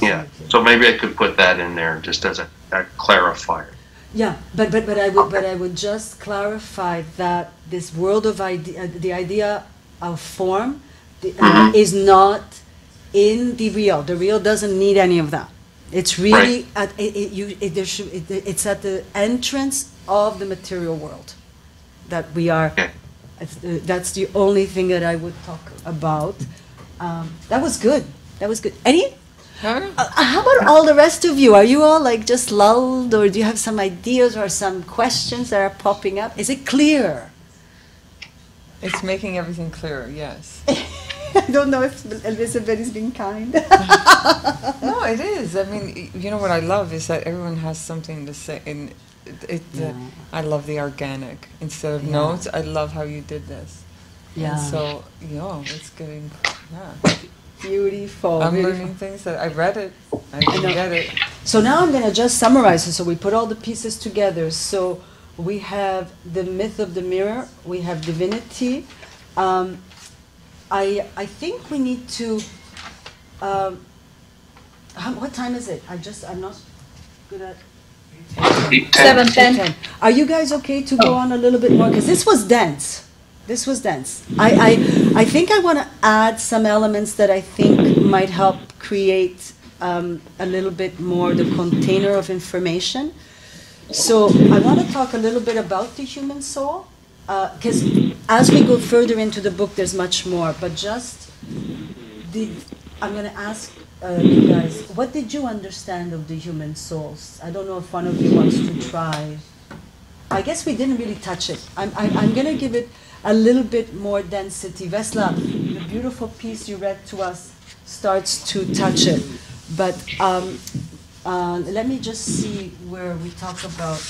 Yeah. So maybe I could put that in there just as a, a clarifier. Yeah, but, but, but I would, but I would just clarify that this world of idea, the idea of form the, uh, is not in the real. The real doesn't need any of that. It's really at it, it, you. It, there should, it, it's at the entrance of the material world that we are. Okay. Uh, that's the only thing that I would talk about. Um, that was good. That was good. Any Huh? uh, how about all the rest of you? Are you all like just lulled, or do you have some ideas or some questions that are popping up? Is it clear? It's making everything clearer, yes. I don't know if Elizabeth is being kind. No, it is. I mean, you know what I love is that everyone has something to say. And it, it, Yeah. I love the organic. Instead of Yeah. notes, I love how you did this. Yeah. And so, yo, it's getting, yeah. beautiful. I'm beautiful. learning things that I read it. I I didn't know. get it. So now I'm going to just summarize it. So we put all the pieces together. So we have the myth of the mirror. We have divinity. Um, I I think we need to. Um, how, what time is it? I just I'm not good at. Eight, ten. Seven, ten. 10. Are you guys okay to go on a little bit more? Because this was dense. This was dense. I, I, I think I want to add some elements that I think might help create um, a little bit more the container of information. So I want to talk a little bit about the human soul. Because as we go further into the book, there's much more. But just did I'm going to ask uh, you guys, what did you understand of the human souls? I don't know if one of you wants to try. I guess we didn't really touch it. I'm, I'm, I'm going to give it a little bit more density. Vesla, the beautiful piece you read to us starts to touch it. But um, uh, let me just see where we talk about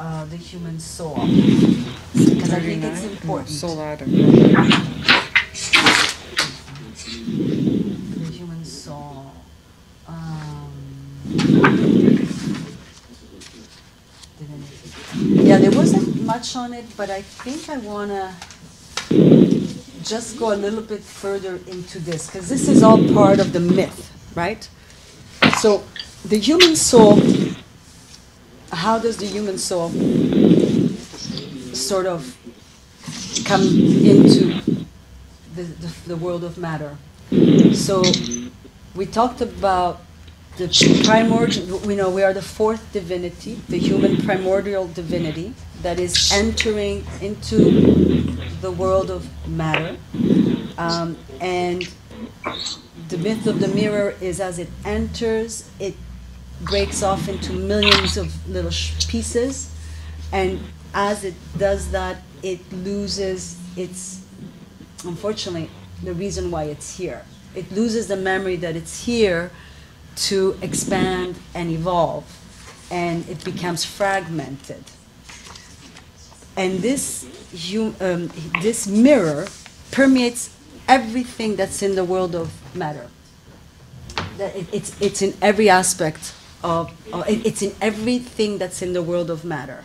uh, the human soul. Because I think it's 39? important. Soul Adam. the human soul. Um, yeah, there wasn't much on it, but I think I wanna just go a little bit further into this because this is all part of the myth, right? So, the human soul. How does the human soul sort of come into the, the, the world of matter? So we talked about the primordial, we know we are the fourth divinity, the human primordial divinity that is entering into the world of matter. Um, and the myth of the mirror is as it enters, it breaks off into millions of little pieces. And as it does that, it loses its unfortunately, the reason why it's here. It loses the memory that it's here to expand and evolve, and it becomes fragmented. And this, um, this mirror permeates everything that's in the world of matter. It's, it's in every aspect of, it- it's in everything that's in the world of matter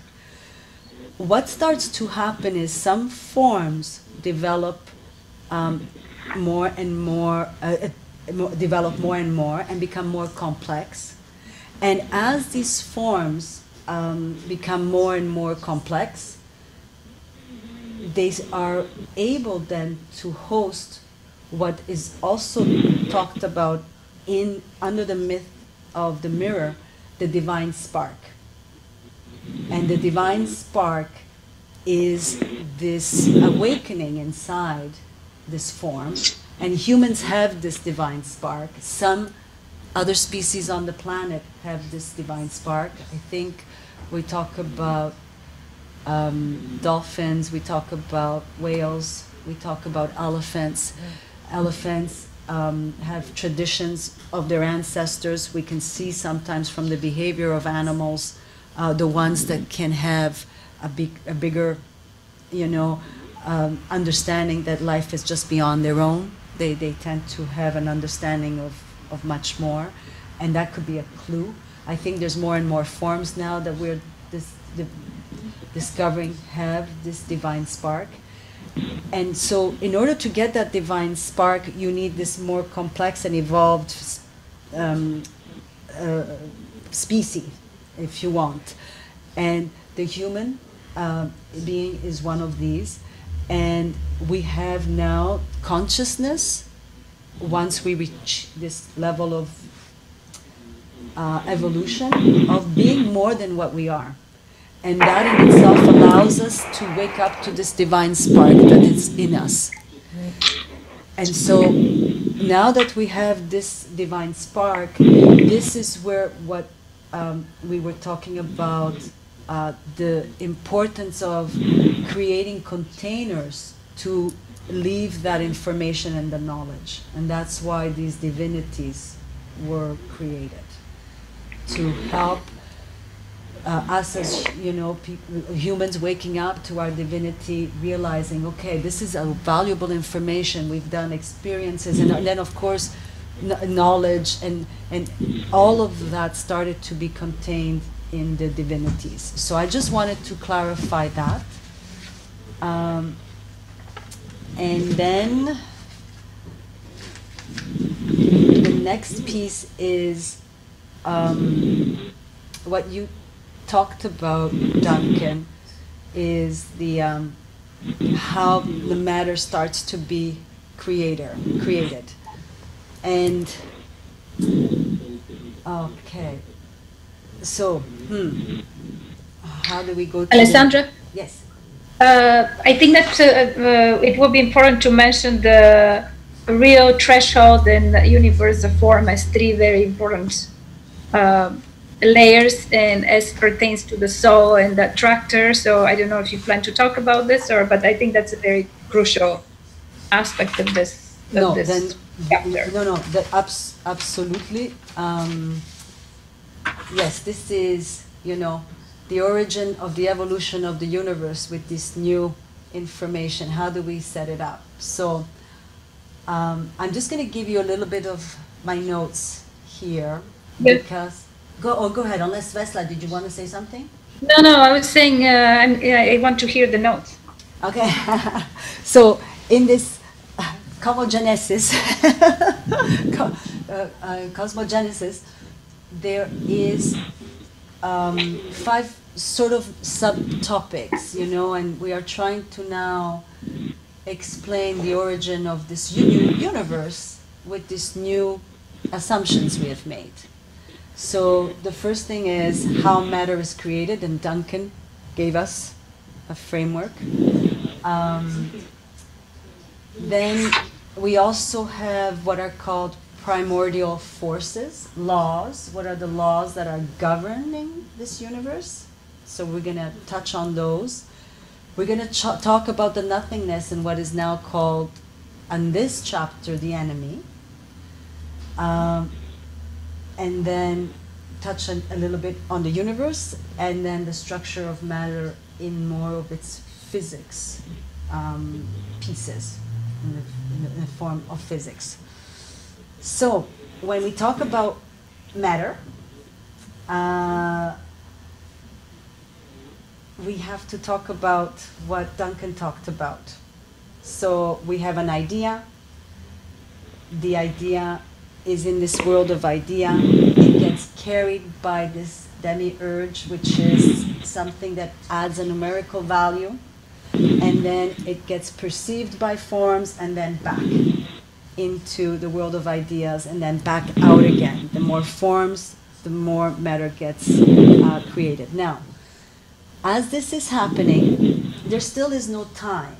what starts to happen is some forms develop um, more and more, uh, uh, develop more and more and become more complex. And as these forms um, become more and more complex, they are able then to host what is also talked about in under the myth of the mirror, the divine spark. And the divine spark is this awakening inside this form. And humans have this divine spark. Some other species on the planet have this divine spark. I think we talk about um, dolphins, we talk about whales, we talk about elephants. Elephants um, have traditions of their ancestors. We can see sometimes from the behavior of animals, uh, the ones that can have a, big, a bigger, you know, um, understanding that life is just beyond their own. They, they tend to have an understanding of, of much more, and that could be a clue. I think there's more and more forms now that we're dis- di- discovering have this divine spark. And so, in order to get that divine spark, you need this more complex and evolved um, uh, species, if you want. And the human uh, being is one of these. And we have now consciousness once we reach this level of uh, evolution of being more than what we are. And that in itself allows us to wake up to this divine spark that is in us. And so now that we have this divine spark, this is where what um, we were talking about uh, the importance of creating containers to leave that information and the knowledge. And that's why these divinities were created to help uh, us as you know humans waking up to our divinity realizing okay this is a valuable information. We've done experiences. And, and then of course kn- knowledge and and all of that started to be contained in the divinities. So i just wanted to clarify that. Um, and then the next piece is um, what you talked about, Duncan, is the um, how the matter starts to be creator created, and okay, so hmm, how do we go? To Alessandra? Yes. Uh, I think that uh, uh, it would be important to mention the real threshold and the universe of form as three very important uh, layers and as pertains to the soul and the tractor. So I don't know if you plan to talk about this or, but I think that's a very crucial aspect of this. Of No, this then chapter. no, no, that abs- absolutely. Um, yes, this is you know the origin of the evolution of the universe with this new information. How do we set it up? So um, I'm just going to give you a little bit of my notes here Yeah. because go oh go ahead. Unless Vesla, did you want to say something? No, no, I was saying uh, I want to hear the notes. Okay, so in this uh, cosmogenesis, co- uh, uh, cosmogenesis, there is um, five sort of subtopics, you know, and we are trying to now explain the origin of this uni- universe with these new assumptions we have made. So the first thing is how matter is created, and Duncan gave us a framework. Um, then we also have what are called primordial forces, laws. What are the laws that are governing this universe? So we're going to touch on those. We're going to talk about the nothingness and what is now called, in this chapter, the enemy. Um, and then touch a, a little bit on the universe and then the structure of matter in more of its physics um, pieces in the, in the- in the form of physics. So when we talk about matter, uh, we have to talk about what Duncan talked about. So we have an idea. The idea is in this world of idea. It gets carried by this demiurge, which is something that adds a numerical value. And then it gets perceived by forms and then back into the world of ideas and then back out again. The more forms, the more matter gets uh, created. Now, as this is happening, there still is no time.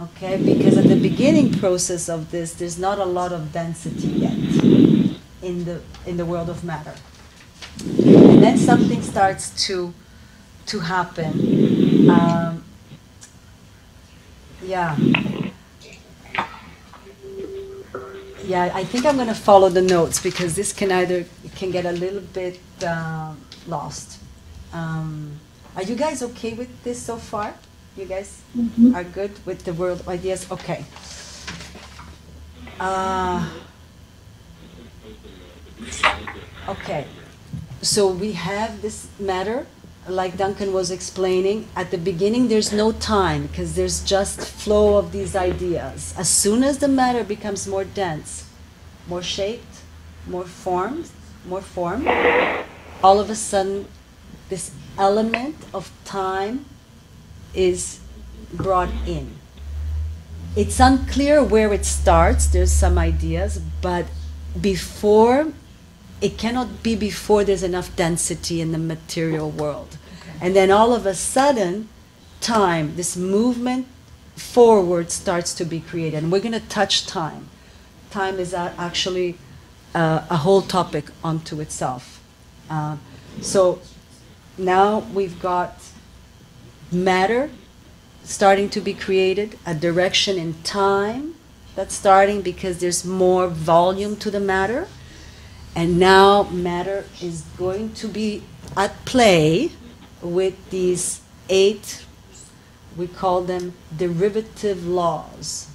Okay, because at the beginning process of this, there's not a lot of density yet in the in the world of matter. And then something starts to to happen. Um, yeah. yeah, I think I'm going to follow the notes because this can either it can get a little bit uh, lost. Um, are you guys okay with this so far? You guys are good with the world of ideas? Okay. Uh, okay. So we have this matter, like Duncan was explaining. At the beginning, there's no time because there's just flow of these ideas. As soon as the matter becomes more dense, more shaped, more formed, more formed, all of a sudden, this element of time is brought in. It's unclear where it starts. There's some ideas, but before it cannot be before there's enough density in the material world. And then all of a sudden, time, this movement forward starts to be created. And we're going to touch time. Time is actually uh, a whole topic unto itself. Uh, so now we've got matter starting to be created, a direction in time that's starting because there's more volume to the matter. And now matter is going to be at play with these eight, we call them derivative laws.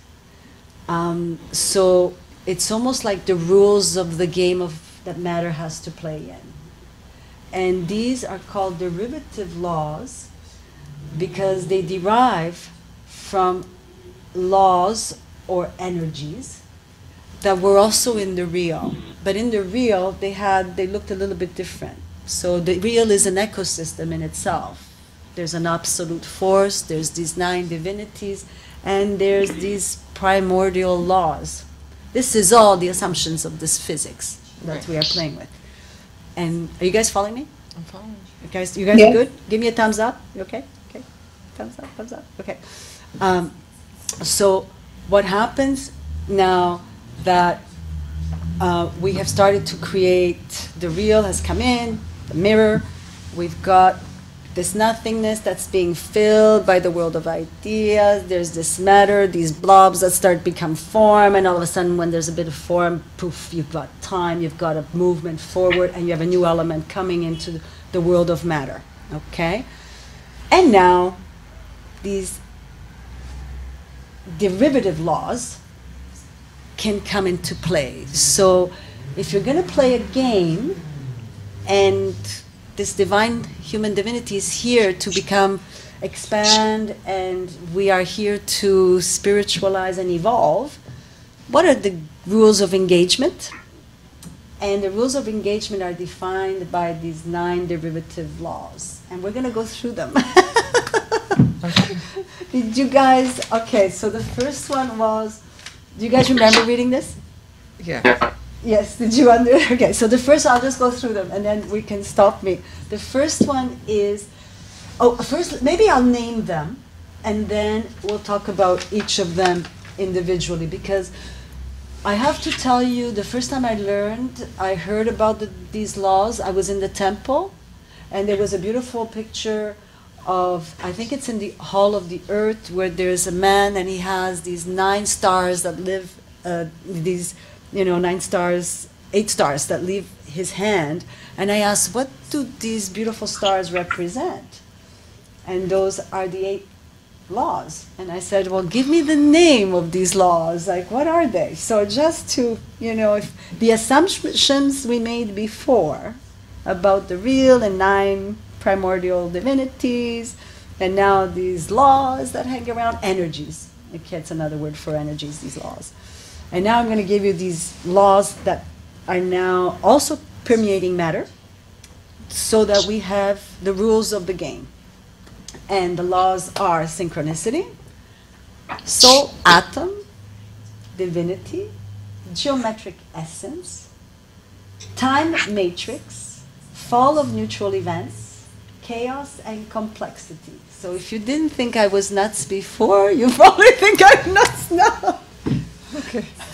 Um, so it's almost like the rules of the game of that matter has to play in. And these are called derivative laws because they derive from laws or energies that were also in the real. But in the real, they had they looked a little bit different. So the real is an ecosystem in itself. There's an absolute force. There's these nine divinities, and there's these primordial laws. This is all the assumptions of this physics that we are playing with. And are you guys following me? I'm following. You guys, you guys Yeah. good? Give me a thumbs up. You okay? Okay. Thumbs up. Thumbs up. Okay. Um, so, what happens now that uh, we have started to create the real has come in, the mirror. We've got this nothingness that's being filled by the world of ideas. There's this matter, these blobs that start become form, and all of a sudden, when there's a bit of form, poof, you've got time, you've got a movement forward, and you have a new element coming into the world of matter. Okay? And now, these derivative laws can come into play. So, if you're going to play a game, and this divine human divinity is here to become expand and we are here to spiritualize and evolve what are the rules of engagement? And the rules of engagement are defined by these nine derivative laws and we're going to go through them. Did you guys okay so the first one was do you guys remember reading this Yeah. Yes, did you under? Okay, so the first, I'll just go through them and then we can stop me. The first one is, oh, first, maybe I'll name them and then we'll talk about each of them individually because I have to tell you, the first time I learned, I heard about the, these laws, I was in the temple and there was a beautiful picture of, I think it's in the Hall of the Earth where there's a man and he has these nine stars that live, uh, these you know, nine stars, eight stars that leave his hand. And I asked, what do these beautiful stars represent? And those are the eight laws. And I said, well, give me the name of these laws. Like, what are they? So just to, you know, if the assumptions we made before about the real and nine primordial divinities, and now these laws that hang around, energies. It's another word for energies, these laws. And now I'm going to give you these laws that are now also permeating matter so that we have the rules of the game. And the laws are synchronicity, soul atom, divinity, geometric essence, time matrix, fall of neutral events, chaos, and complexity. So if you didn't think I was nuts before, you probably think I'm nuts now. Okay.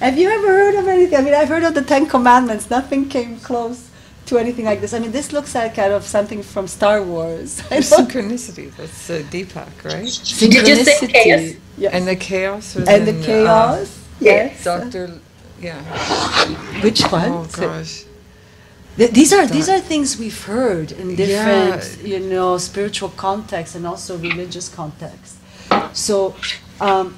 Have you ever heard of anything? I mean, I've heard of the Ten Commandments. Nothing came close to anything like this. I mean, this looks like kind of something from Star Wars. I synchronicity. That's uh, Deepak, right? Did you say chaos? Yes. And the chaos was And the in, uh, chaos. yes. Dr. Yeah. Which one? Oh gosh. Th- These are these are things we've heard in different, you know, spiritual contexts and also religious contexts. So, um,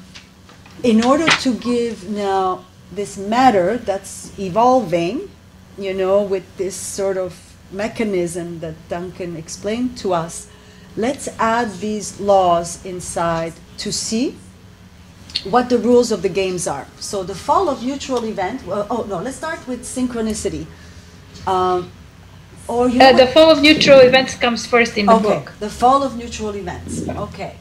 in order to give now this matter that's evolving, you know, with this sort of mechanism that Duncan explained to us, let's add these laws inside to see what the rules of the games are. So the fall of neutral event. Well, oh no, let's start with synchronicity. Um, or you Uh, the fall of neutral events comes first in the okay, book. the fall of neutral events. Okay,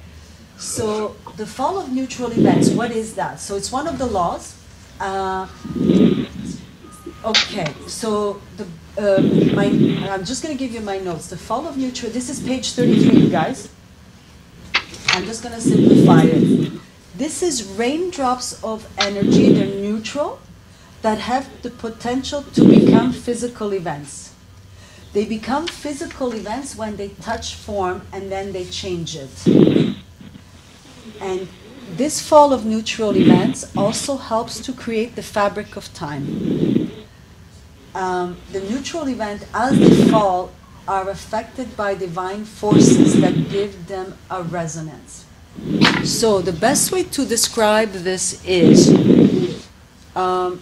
so the fall of neutral events. What is that? So it's one of the laws. Uh, okay, so the uh, my I'm just gonna give you my notes. The fall of neutral. This is page 33, you guys. I'm just gonna simplify it. This is raindrops of energy. They're neutral, that have the potential to become physical events. They become physical events when they touch form and then they change it. And this fall of neutral events also helps to create the fabric of time. Um, the neutral event, as they fall, are affected by divine forces that give them a resonance. So the best way to describe this is um,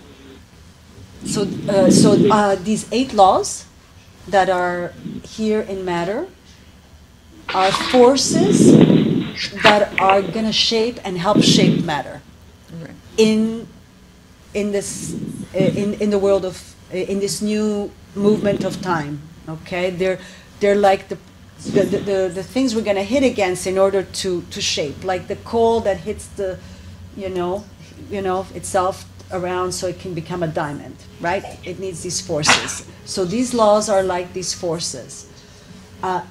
so uh, so uh, these eight laws that are here in matter are forces that are going to shape and help shape matter in in this uh, in in the world of uh, in this new movement of time okay? They're they're like the the, the, the, the things we're going to hit against in order to, to shape like the coal that hits the you know you know itself around so it can become a diamond right it needs these forces so these laws are like these forces uh,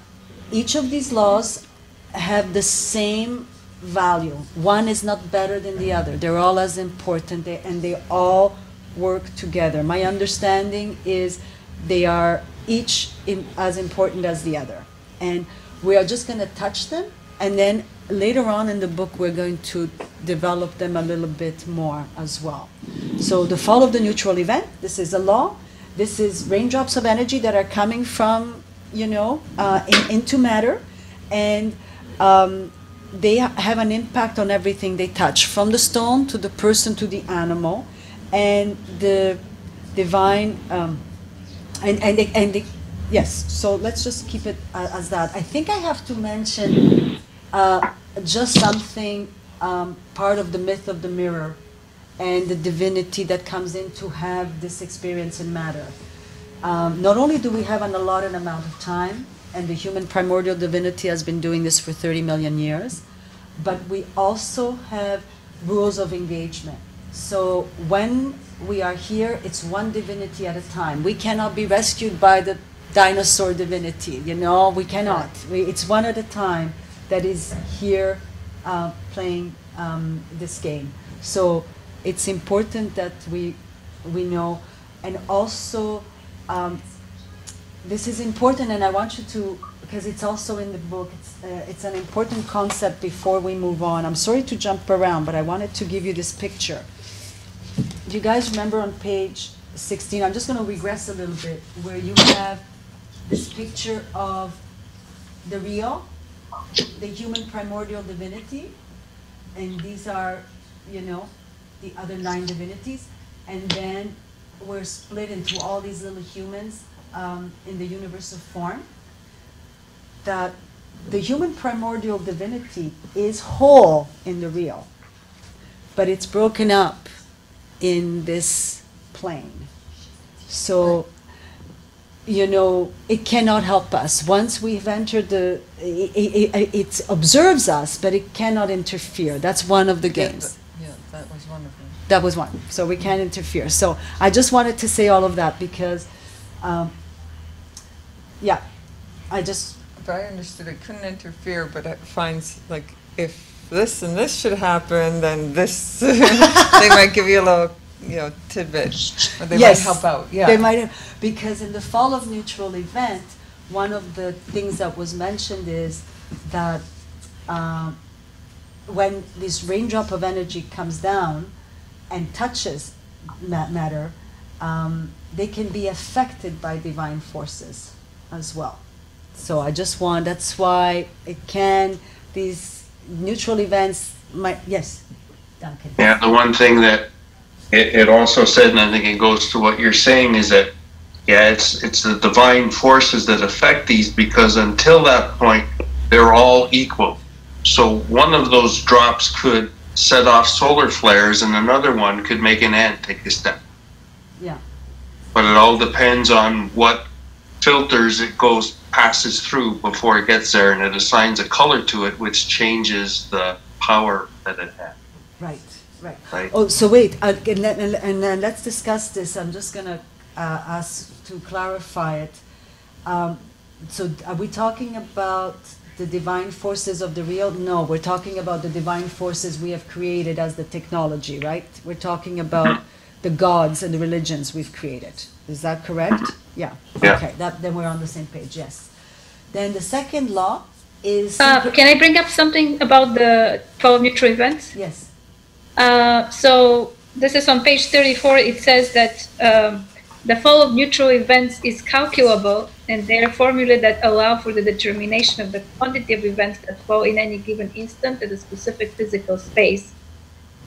each of these laws have the same value. One is not better than the other. They're all as important and they all work together. My understanding is they are each in, as important as the other. And we are just going to touch them and then later on in the book we're going to develop them a little bit more as well. So the fall of the neutral event, this is a law. This is raindrops of energy that are coming from, you know, uh, in, into matter, and um, they ha- have an impact on everything they touch, from the stone to the person to the animal, and the divine. Um, and and and yes. So let's just keep it uh, as that. I think I have to mention uh, just something um, part of the myth of the mirror and the divinity that comes in to have this experience in matter. Um, not only do we have an allotted amount of time, and the human primordial divinity has been doing this for 30 million years, but we also have rules of engagement. So when we are here, it's one divinity at a time. We cannot be rescued by the dinosaur divinity, you know, we cannot. We, it's one at a time that is here uh, playing um, this game. So it's important that we, we know, and also um, this is important, and I want you to, because it's also in the book, it's, uh, it's an important concept before we move on. I'm sorry to jump around, but I wanted to give you this picture. Do you guys remember on page 16? I'm just going to regress a little bit, where you have this picture of the real, the human primordial divinity, and these are, you know, the other nine divinities, and then we're split into all these little humans um, in the universe of form. That the human primordial divinity is whole in the real, but it's broken up in this plane. So, you know, it cannot help us. Once we've entered the, it, it, it observes us, but it cannot interfere. That's one of the Yeah, games. Yeah, that was one of them. That was one. So we can't interfere. So I just wanted to say all of that because, um, yeah, I just, If I understood, it couldn't interfere, but it finds, like, if this and this should happen, then this, they might give you a little, you know, tidbit, or they might help out, yeah. They might have, because in the fall of neutral event, one of the things that was mentioned is that um, when this raindrop of energy comes down and touches ma- matter, um, they can be affected by divine forces as well. So I just want, that's why it can, these neutral events might, yes, Duncan. Yeah, the one thing that it, it also said, and I think it goes to what you're saying, is that yeah, it's it's the divine forces that affect these because until that point, they're all equal. So one of those drops could set off solar flares, and another one could make an ant take a step. Yeah. But it all depends on what filters it goes passes through before it gets there, and it assigns a color to it, which changes the power that it has. Right, right. Right. Oh, so wait, uh, and, let, and, and, let's discuss this. I'm just gonna uh, ask to clarify it. Um, so, are we talking about the divine forces of the real? No, we're talking about the divine forces we have created as the technology, right? We're talking about the gods and the religions we've created. Is that correct? Yeah. Yeah. Okay. That, then we're on the same page. Yes. Then the second law is. Uh, can I bring up something about the flow of neutral events? yes. Uh, so this is on page 34. It says that um, the flow of neutral events is calculable, and there are formulae that allow for the determination of the quantity of events that flow in any given instant at a specific physical space.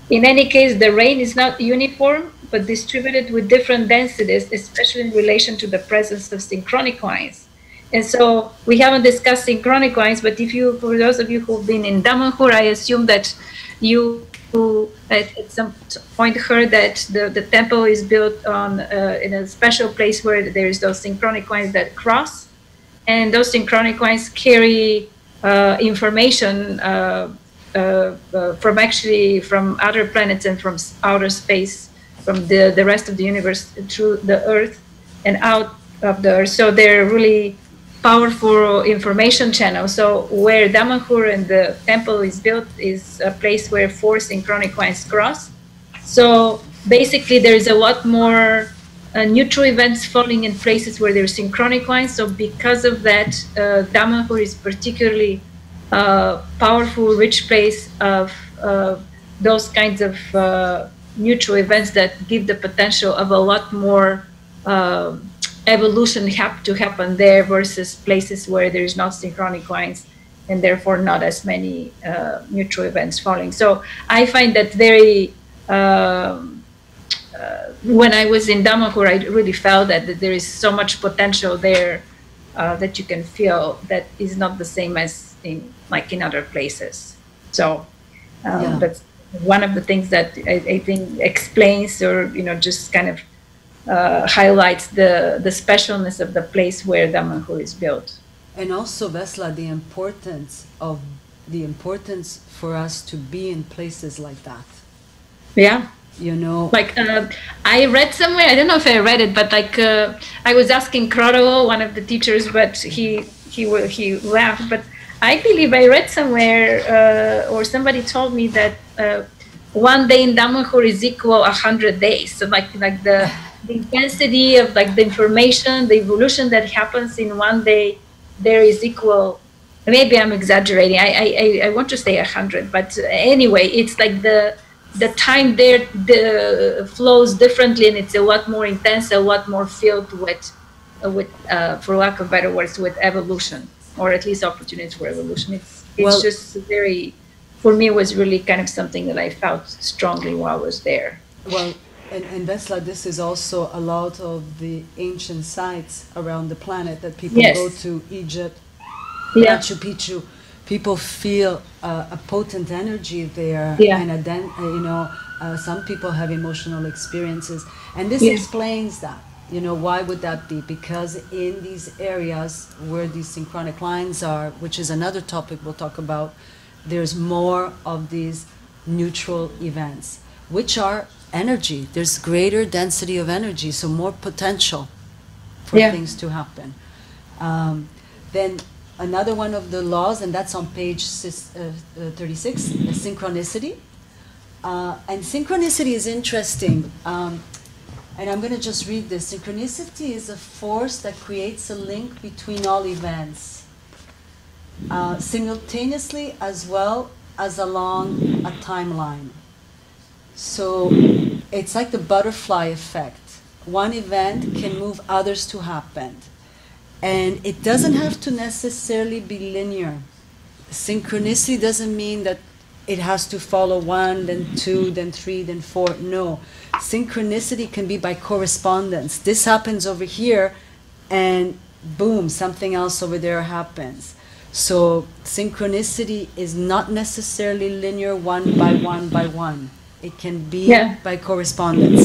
In any case, the rain is not uniform, but distributed with different densities, especially in relation to the presence of synchronic lines. And so we haven't discussed synchronic lines, but if you, for those of you who've been in Damanhur, I assume that you who at, at some point heard that the, the temple is built on uh, in a special place where there is those synchronic lines that cross, and those synchronic lines carry uh, information uh, uh, uh, from actually from other planets and from outer space, from the, the rest of the universe through the Earth and out of the Earth. So they're really powerful information channel. So where Damanhur and the temple is built is a place where four synchronic lines cross. So basically, there is a lot more uh, neutral events falling in places where there's synchronic lines. So because of that, uh, is particularly uh, powerful, rich place of uh, those kinds of uh, neutral events that give the potential of a lot more uh, evolution have to happen there versus places where there is not synchronic lines and therefore not as many uh, neutral events falling. So I find that very. Um, uh, when I was in Damanhur, I really felt that, that there is so much potential there uh, that you can feel that is not the same as in like in other places. So um, Yeah. that's one of the things that I, I think explains or you know just kind of uh, highlights the the specialness of the place where Damanhur is built. And also, Vesla, the importance of the importance for us to be in places like that. Yeah. You know, like uh, I read somewhere. I don't know if I read it, but like uh, I was asking Krodo, one of the teachers, but he he he laughed. But I believe I read somewhere, uh, or somebody told me that uh, one day in Damanhur is equal a hundred days. So like like the the intensity of like the information, the evolution that happens in one day, there is equal. Maybe I'm exaggerating. I I, I- want to say a hundred, but anyway, it's like the the time there the flows differently and it's a lot more intense a lot more filled with with uh, for lack of better words with evolution or at least opportunities for evolution it's it's Well- just very for me it was really kind of something that i felt strongly while i was there well, and, and Vesla, this is also a lot of the ancient sites around the planet that people Yes. go to Egypt, yeah Machu Picchu. People feel uh, a potent energy there, Yeah. and a den- uh, you know, uh, some people have emotional experiences, and this explains that. You know, why would that be? Because in these areas where these synchronic lines are, which is another topic we'll talk about, there's more of these neutral events, which are energy. There's greater density of energy, so more potential for Yeah. things to happen. Um, then another one of the laws, and that's on page sis- uh, uh, 36, synchronicity. Uh, and synchronicity is interesting. Um, and I'm going to just read this. Synchronicity is a force that creates a link between all events, uh, simultaneously as well as along a timeline. So it's like the butterfly effect. One event can move others to happen. And it doesn't have to necessarily be linear. Synchronicity doesn't mean that it has to follow one, then two, then three, then four. No. Synchronicity can be by correspondence. This happens over here, and boom, something else over there happens. So synchronicity is not necessarily linear one by one by one. It can be Yeah. by correspondence.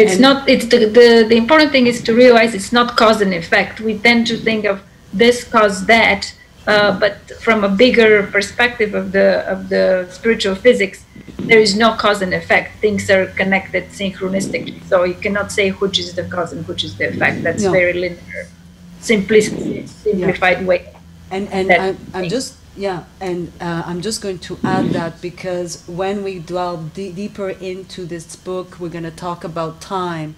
It's And- not. It's the, the the important thing is to realize it's not cause and effect. We tend to think of this cause that, uh, but from a bigger perspective of the of the spiritual physics, there is no cause and effect. Things are connected synchronistically. So you cannot say which is the cause and which is the effect. That's No. very linear, simplistic, simplified way. And and I'm, I'm just yeah, and uh, I'm just going to add that because when we delve de- deeper into this book, we're going to talk about time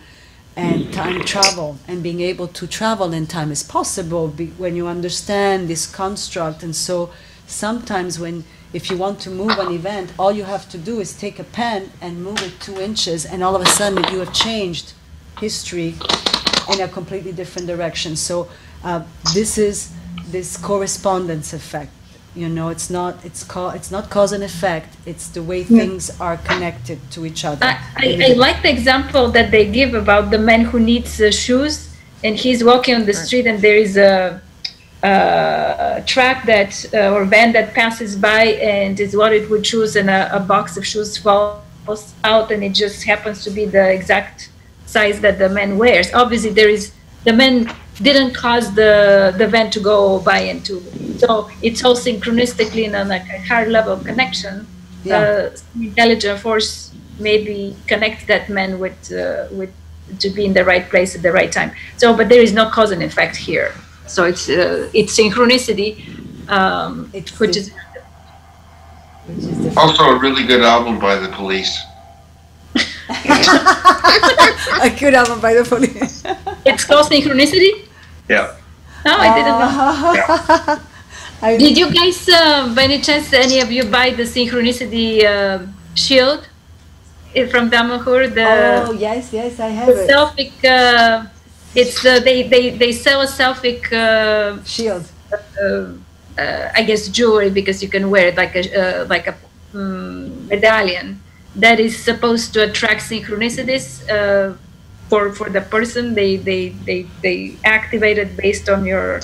and time travel and being able to travel in time is possible be- when you understand this construct. And so sometimes when if you want to move an event, all you have to do is take a pen and move it two inches, and all of a sudden you have changed history in a completely different direction. So uh, this is this correspondence effect. You know, it's not it's called it's not cause and effect. It's the way things are connected to each other. I, I, I like the example that they give about the man who needs uh, shoes and he's walking on the street and there is a, a truck that uh, or van that passes by and is what it would choose and a, a box of shoes falls out and it just happens to be the exact size that the man wears. Obviously there is the man didn't cause the the van to go by into so it's all synchronistically in a like a higher level of connection Yeah. uh, intelligent force maybe connect that man with uh, with to be in the right place at the right time. So, but there is no cause and effect here. So it's uh, it's synchronicity, um, It's which is which is different. Also, a really good album by the police. a good album by the police. it's called synchronicity. Yeah. No, I didn't know. I- Did you guys, uh, by any chance, any of you buy the synchronicity uh, shield from Damanhur? The oh yes, yes, I have the it. selfic. Uh, it's uh, they they they sell a selfic. Uh, Shield. uh, uh, I guess jewelry because you can wear it like a uh, like a um, medallion that is supposed to attract synchronicities uh, for for the person. They they they they activate it based on your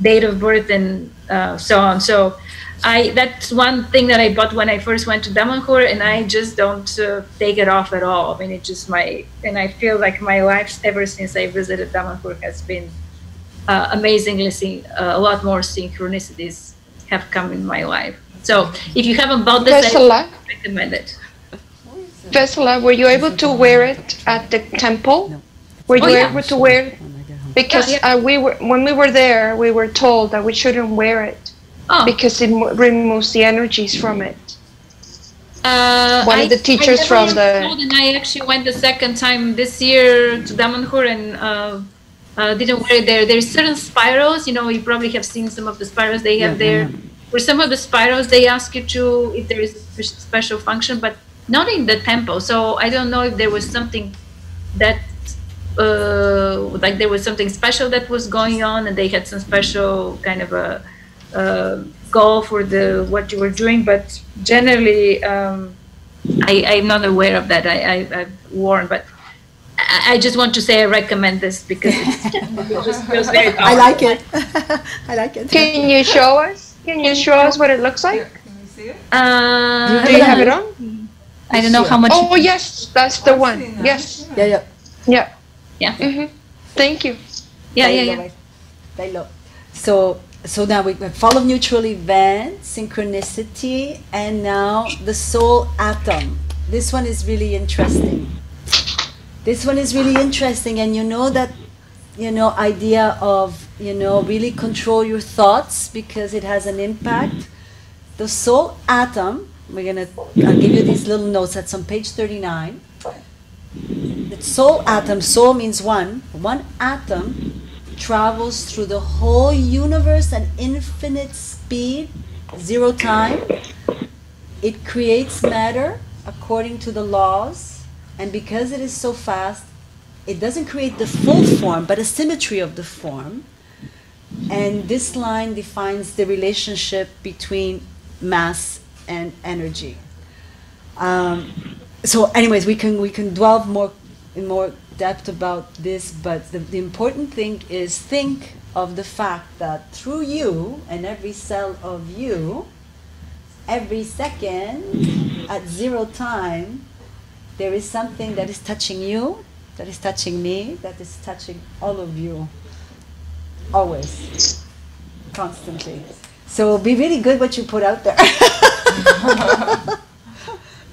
date of birth and uh, so on. So. I that's one thing that I bought when I first went to Damanhur, and I just don't uh, take it off at all. I mean, it's just my and I feel like my life ever since I visited Damanhur has been uh, amazingly syn- uh, a lot more synchronicities have come in my life. So if you haven't bought this, I recommend it. Vesela, were you able to wear it at the temple? No. Were you Oh, yeah. able to wear it? When I get home. Because Yeah, uh, we were when we were there, we were told that we shouldn't wear it Oh, because it removes the energies from it. uh, one of the teachers I from the- told, and I actually went the second time this year to Damanhur and uh, uh, didn't wear it there. There's certain spirals, you know, you probably have seen some of the spirals they have Yeah, there. yeah. For some of the spirals, they ask you to if there is a special function, but not in the temple. So I don't know if there was something that uh, like there was something special that was going on, and they had some special kind of a uh, goal for the what you were doing. But generally, um, I, I'm not aware of that. I, I, I've worn, but I, I just want to say I recommend this because it's, it just feels very. I like it. I like it. Can you show us? Can you show us what it looks like? Can you see it? Uh, Do you have it on? I don't know how much. Oh yes, that's the one. Yes. Yeah, yeah. Yeah. Yeah. hmm Thank you. Yeah, yeah, yeah. low, right? So, so now we we follow neutral event, synchronicity, and now the soul atom. This one is really interesting. This one is really interesting, and you know that, you know, idea of you know really control your thoughts because it has an impact. The soul atom. We're gonna. I'll give you these little notes. That's on page thirty-nine. The soul atom, soul means one. One atom travels through the whole universe at infinite speed, zero time. It creates matter according to the laws and because it is so fast, it doesn't create the full form, but a symmetry of the form. And this line defines the relationship between mass and energy. Um, so, anyways, we can we can dwell more in more depth about this, but the, the important thing is think of the fact that through you and every cell of you, every second at zero time, there is something that is touching you, that is touching me, that is touching all of you. Always. Constantly. So be really good what you put out there.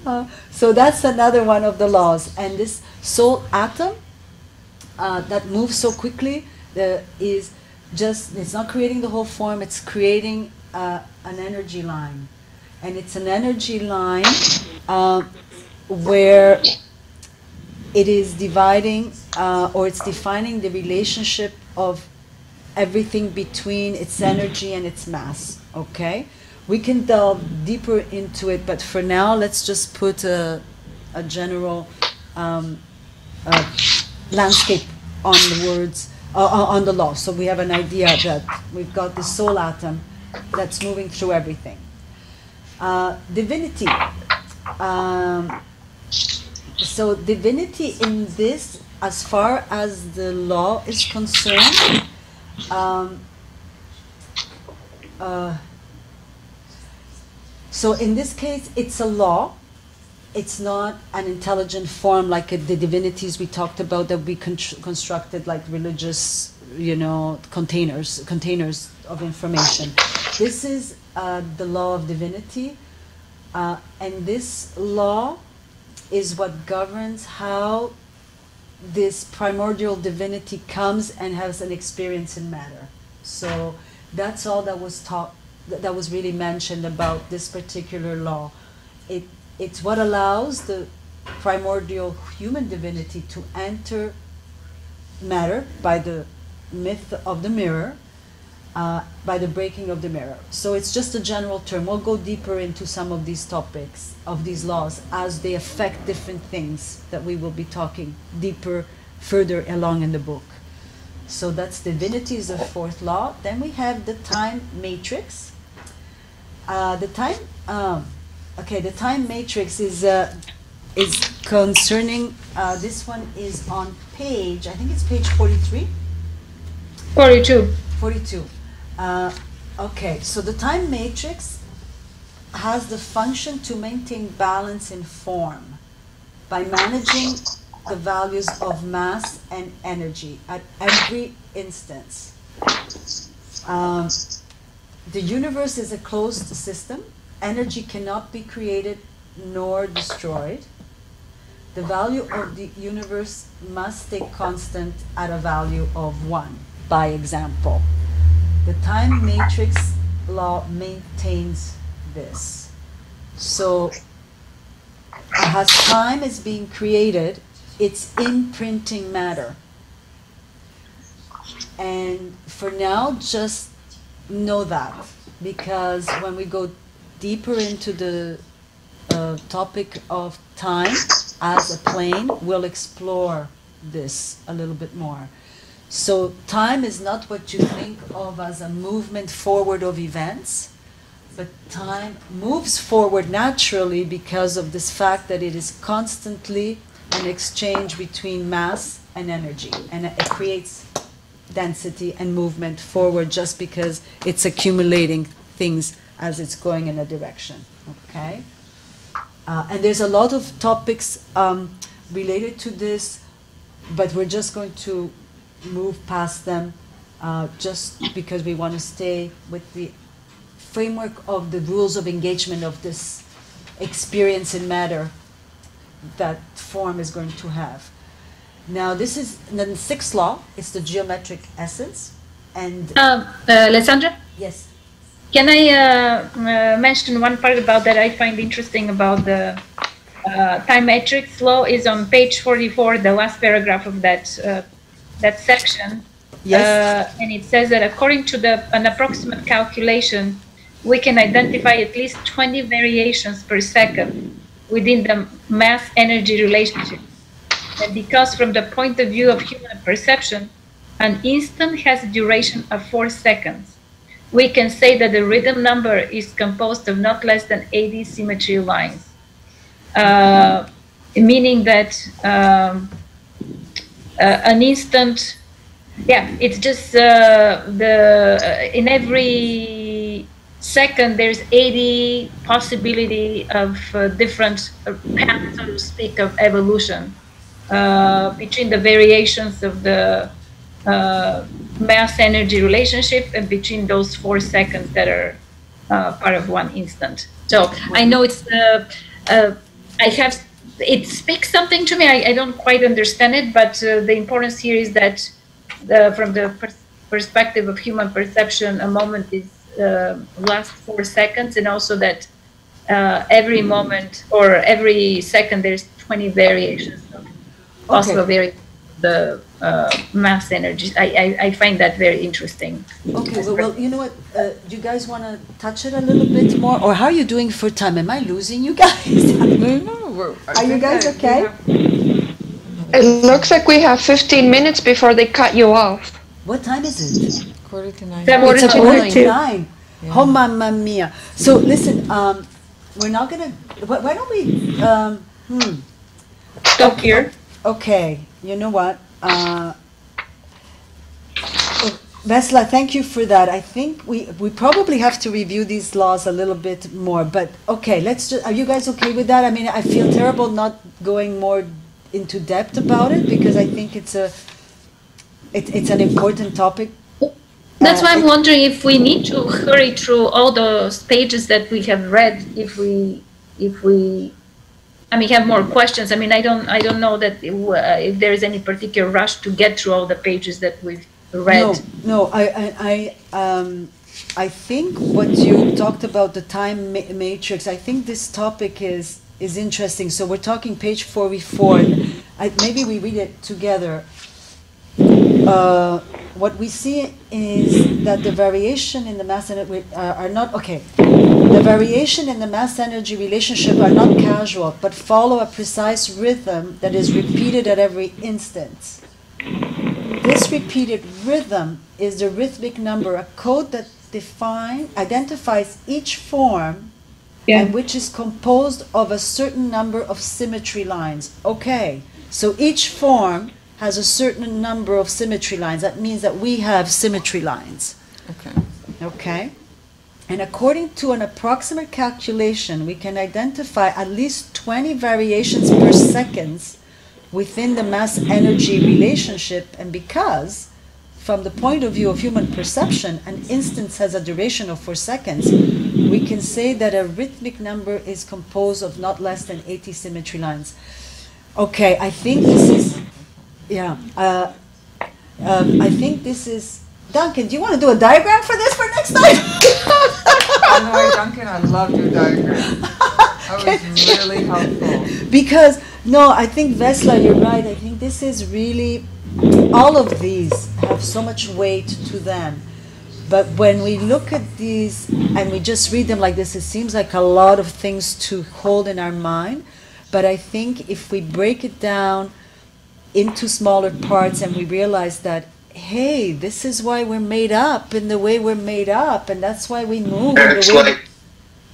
Uh, so that's another one of the laws. And this soul atom uh, that moves so quickly the, is just, it's not creating the whole form, it's creating uh, an energy line. And it's an energy line uh, where it is dividing uh, or it's defining the relationship of everything between its energy and its mass. Okay? We can delve deeper into it, but for now, let's just put a, a general um, uh, landscape on the words, uh, on the law. So we have an idea that we've got the soul atom that's moving through everything. Uh, divinity. Um, so divinity in this, as far as the law is concerned, um, uh, so in this case, it's a law. It's not an intelligent form like the divinities we talked about that we con- constructed like religious, you know, containers, containers of information. This is uh, the law of divinity, uh, and this law is what governs how this primordial divinity comes and has an experience in matter. So that's all that was taught that was really mentioned about this particular law. It, it's what allows the primordial human divinity to enter matter by the myth of the mirror, uh, by the breaking of the mirror. So it's just a general term. We'll go deeper into some of these topics, of these laws, as they affect different things that we will be talking deeper, further along in the book. So that's divinity is the fourth law. Then we have the time matrix. Uh, the time, um, okay, the time matrix is uh, is concerning. Uh, this one is on page. I think it's page forty-three. Forty-two. Forty-two. Uh, okay, so the time matrix has the function to maintain balance in form by managing the values of mass and energy at every instance. Um, the universe is a closed system. Energy cannot be created nor destroyed. The value of the universe must stay constant at a value of 1, by example. The time matrix law maintains this. So, as time is being created, it's imprinting matter. And for now, just know that because when we go deeper into the uh, topic of time as a plane, we'll explore this a little bit more. So, time is not what you think of as a movement forward of events, but time moves forward naturally because of this fact that it is constantly an exchange between mass and energy, and it creates density and movement forward just because it's accumulating things as it's going in a direction. Okay? Uh, and there's a lot of topics um, related to this, but we're just going to move past them uh, just because we want to stay with the framework of the rules of engagement of this experience in matter that form is going to have. Now, this is the sixth law. It's the geometric essence, and Um, uh, Alessandra, yes, can I uh, uh, mention one part about that I find interesting about the uh, time matrix law is on page 44, the last paragraph of that uh, that section. yes, Uh, and it says that according to the an approximate calculation, we can identify at least 20 variations per second within the mass energy relationship. Because from the point of view of human perception, an instant has a duration of four seconds. We can say that the rhythm number is composed of not less than 80 symmetry lines, uh, meaning that um, uh, an instant, yeah, it's just uh, the uh, in every second there's 80 possibility of uh, different uh, paths, so to speak, of evolution uh, between the variations of the uh, mass energy relationship and between those four seconds that are uh, part of one instant. So I know it's uh, uh, I have it speaks something to me. I, I don't quite understand it, but the importance here is that from the pers- perspective of human perception, a moment is lasts four seconds, and also that every moment or every second there's 20 variations of possible vari- the uh, mass energy. I, I, I find that very interesting. Okay, well, well, you know what, uh, do you guys want to touch it a little bit more, or how are you doing for time? Am I losing you guys? No, no, we're- you guys okay? It looks like we have 15 minutes before they cut you off. What time is it? Quarter to nine. Seven- It's a to nine. to nine. Oh, mamma mia. So listen, um, we're not gonna, why, why don't we, um, hmm, Stop here. Okay, you know what? Uh, oh, Vesla, thank you for that. I think we, we probably have to review these laws a little bit more, but okay, let's just, are you guys okay with that? I mean, I feel terrible not going more into depth about it because I think it's a, it, it's an important topic. That's Uh, why I'm it- wondering if we need to hurry through all those pages that we have read. If we, if we, I mean, have more questions. I mean, I don't, I don't know that it uh, if there is any particular rush to get through all the pages that we've read. No, no, I, I, I, um, I think what you talked about the time ma- matrix. I think this topic is is interesting. So we're talking page forty-four. I, maybe we read it together. Uh, what we see is that the variation in the mass energy uh, are not okay. The variation in the mass energy relationship are not casual, but follow a precise rhythm that is repeated at every instant. This repeated rhythm is the rhythmic number, a code that define, identifies each form Yeah. and which is composed of a certain number of symmetry lines. Okay, so each form has a certain number of symmetry lines. That means that we have symmetry lines. Okay. Okay? And according to an approximate calculation, we can identify at least 20 variations per second within the mass energy relationship. And because, from the point of view of human perception, an instance has a duration of four seconds, we can say that a rhythmic number is composed of not less than 80 symmetry lines. Okay, I think this is, yeah, uh, um, I think this is, Duncan, do you want to do a diagram for this for next time? I know, Duncan, I loved your diagram. That was really helpful. because no i think vesla you're right i think this is really all of these have so much weight to them but when we look at these and we just read them like this it seems like a lot of things to hold in our mind but i think if we break it down into smaller parts and we realize that hey this is why we're made up in the way we're made up and that's why we move the it's like,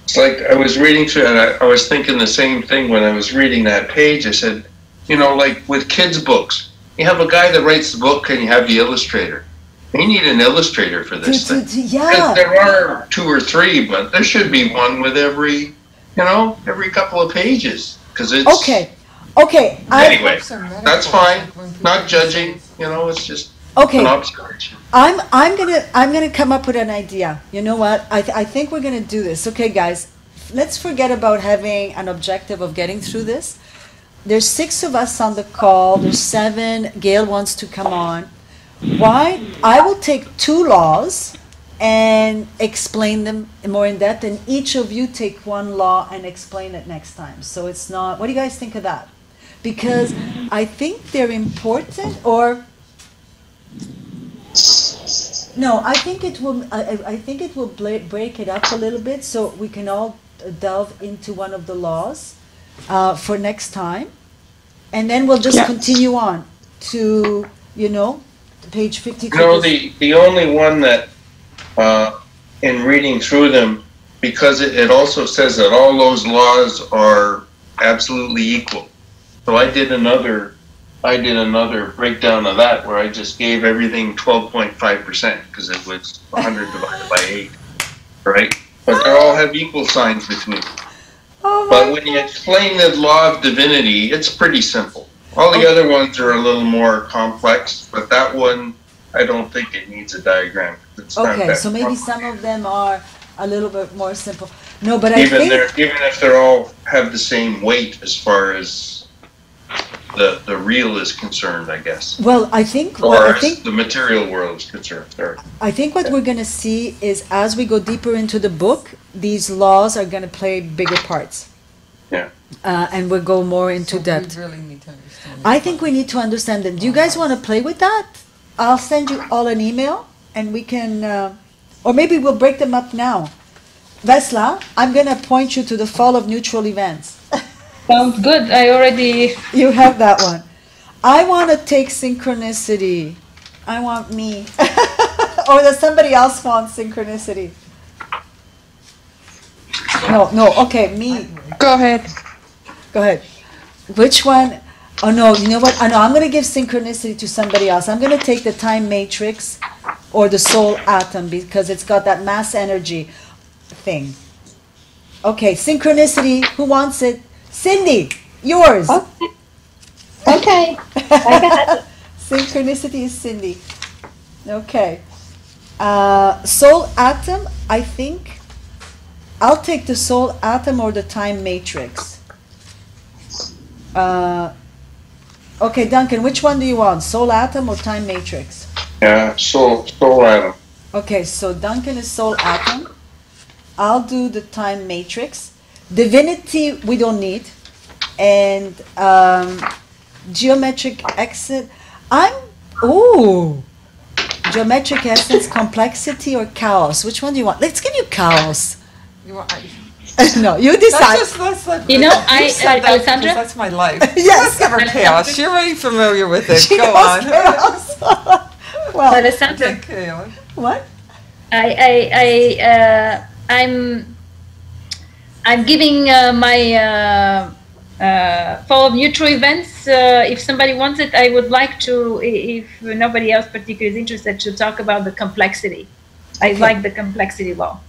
it's like I was reading through, and I, I was thinking the same thing when I was reading that page. I said, you know, like with kids' books, you have a guy that writes the book, and you have the illustrator. You need an illustrator for this to, thing. to, yeah There are two or three, but there should be one with every, you know, every couple of pages. Because it's okay okay I, Anyway, that's fine. Not judging. You know, it's just okay an observation. I'm I'm gonna I'm gonna come up with an idea. You know what? I th- I think we're gonna do this. Okay, guys, let's forget about having an objective of getting through this. There's six of us on the call. There's seven. Gail wants to come on. Why? I will take two laws and explain them more in depth, and each of you take one law and explain it next time. So it's not. What do you guys think of that? Because I think they're important, or no, I think it will. I, I- I think it will bla- break it up a little bit so we can all delve into one of the laws uh, for next time, and then we'll just Yeah. continue on to, you know, page fifty-two. You know, the, the only one that, uh, in reading through them, because it, it also says that all those laws are absolutely equal. So I did another, I did another breakdown of that where I just gave everything twelve point five percent, because it was hundred divided by eight, right? But they all have equal signs between. them. Oh But when you explain the law of divinity, it's pretty simple. All the other ones are a little more complex, but that one, I don't think it needs a diagram. It's Okay, so maybe some of them are a little bit more simple. No, but I think, even if they're all have the same weight as far as the, the real is concerned, I guess. well, I think, Or what I as think, the material world is concerned, sorry. I think what we're gonna see is as we go deeper into the book, these laws are gonna play bigger parts. Yeah. Uh, and we'll go more into So depth. We really need to understand. I think we need to understand them. Do you guys want to play with that? I'll send you all an email and we can, uh, or maybe we'll break them up now. Vesla, I'm going to point you to the fall of neutral events. Sounds good. I already. you have that one. I want to take synchronicity. I want me. or does somebody else want synchronicity? No, no, okay, me. Go ahead. Go ahead. Which one? Oh no, you know what? Oh no, I'm gonna give synchronicity to somebody else. I'm gonna take the time matrix or the soul atom because it's got that mass energy thing. Okay, synchronicity. Who wants it? Cindy, yours. Okay. Okay. I got it. Synchronicity is Cindy. Okay. Uh, soul atom, I think. I'll take the soul atom or the time matrix. Uh, okay, Duncan, which one do you want? Soul atom or time matrix? Yeah, soul, soul atom. Okay, so Duncan is soul atom. I'll do the time matrix. Divinity, we don't need. And um, geometric exit. I'm. Ooh. Geometric essence, complexity, or chaos? Which one do you want? Let's give you chaos. You want- I- no, you That's decide. just, that's like. You know, I- said I- that because Alessandra? That's my life. Yes. Let's give her chaos. You're already familiar with it. She Go knows on. chaos. well, Alessandra, Take chaos. what? I, I, I, uh, I'm, I'm giving uh, my uh, uh, fall of neutral events. Uh, if somebody wants it, I would like to. If nobody else particularly is interested, to talk about the complexity. I Okay. like the complexity law.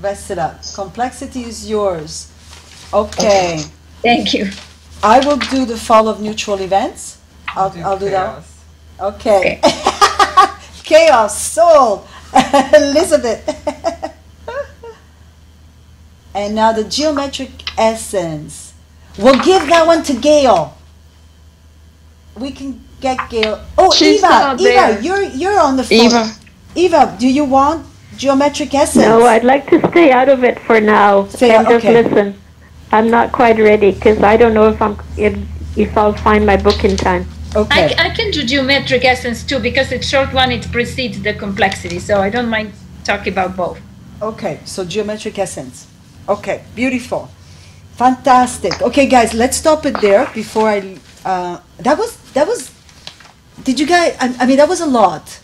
Rest it up. Complexity is yours. Okay. Thank you. I will do the fall of neutral events. I'll, I'll do that. chaos. Okay. Chaos, soul, Elizabeth. and now the geometric essence. We'll give that one to Gail. We can get Gail. Oh, She's Eva, Eva, there. you're you're on the phone. Eva. Eva, do you want geometric essence? No, I'd like to stay out of it for now Stay and out- just okay. listen. I'm not quite ready because I don't know if I'm if, if I'll find my book in time. okay. I, I can do geometric essence too because it's short one. It precedes the complexity, so I don't mind talking about both. Okay, so geometric essence. Okay, beautiful. Fantastic. Okay, guys, let's stop it there before I. Uh, that was that was. Did you guys? I, I mean, that was a lot.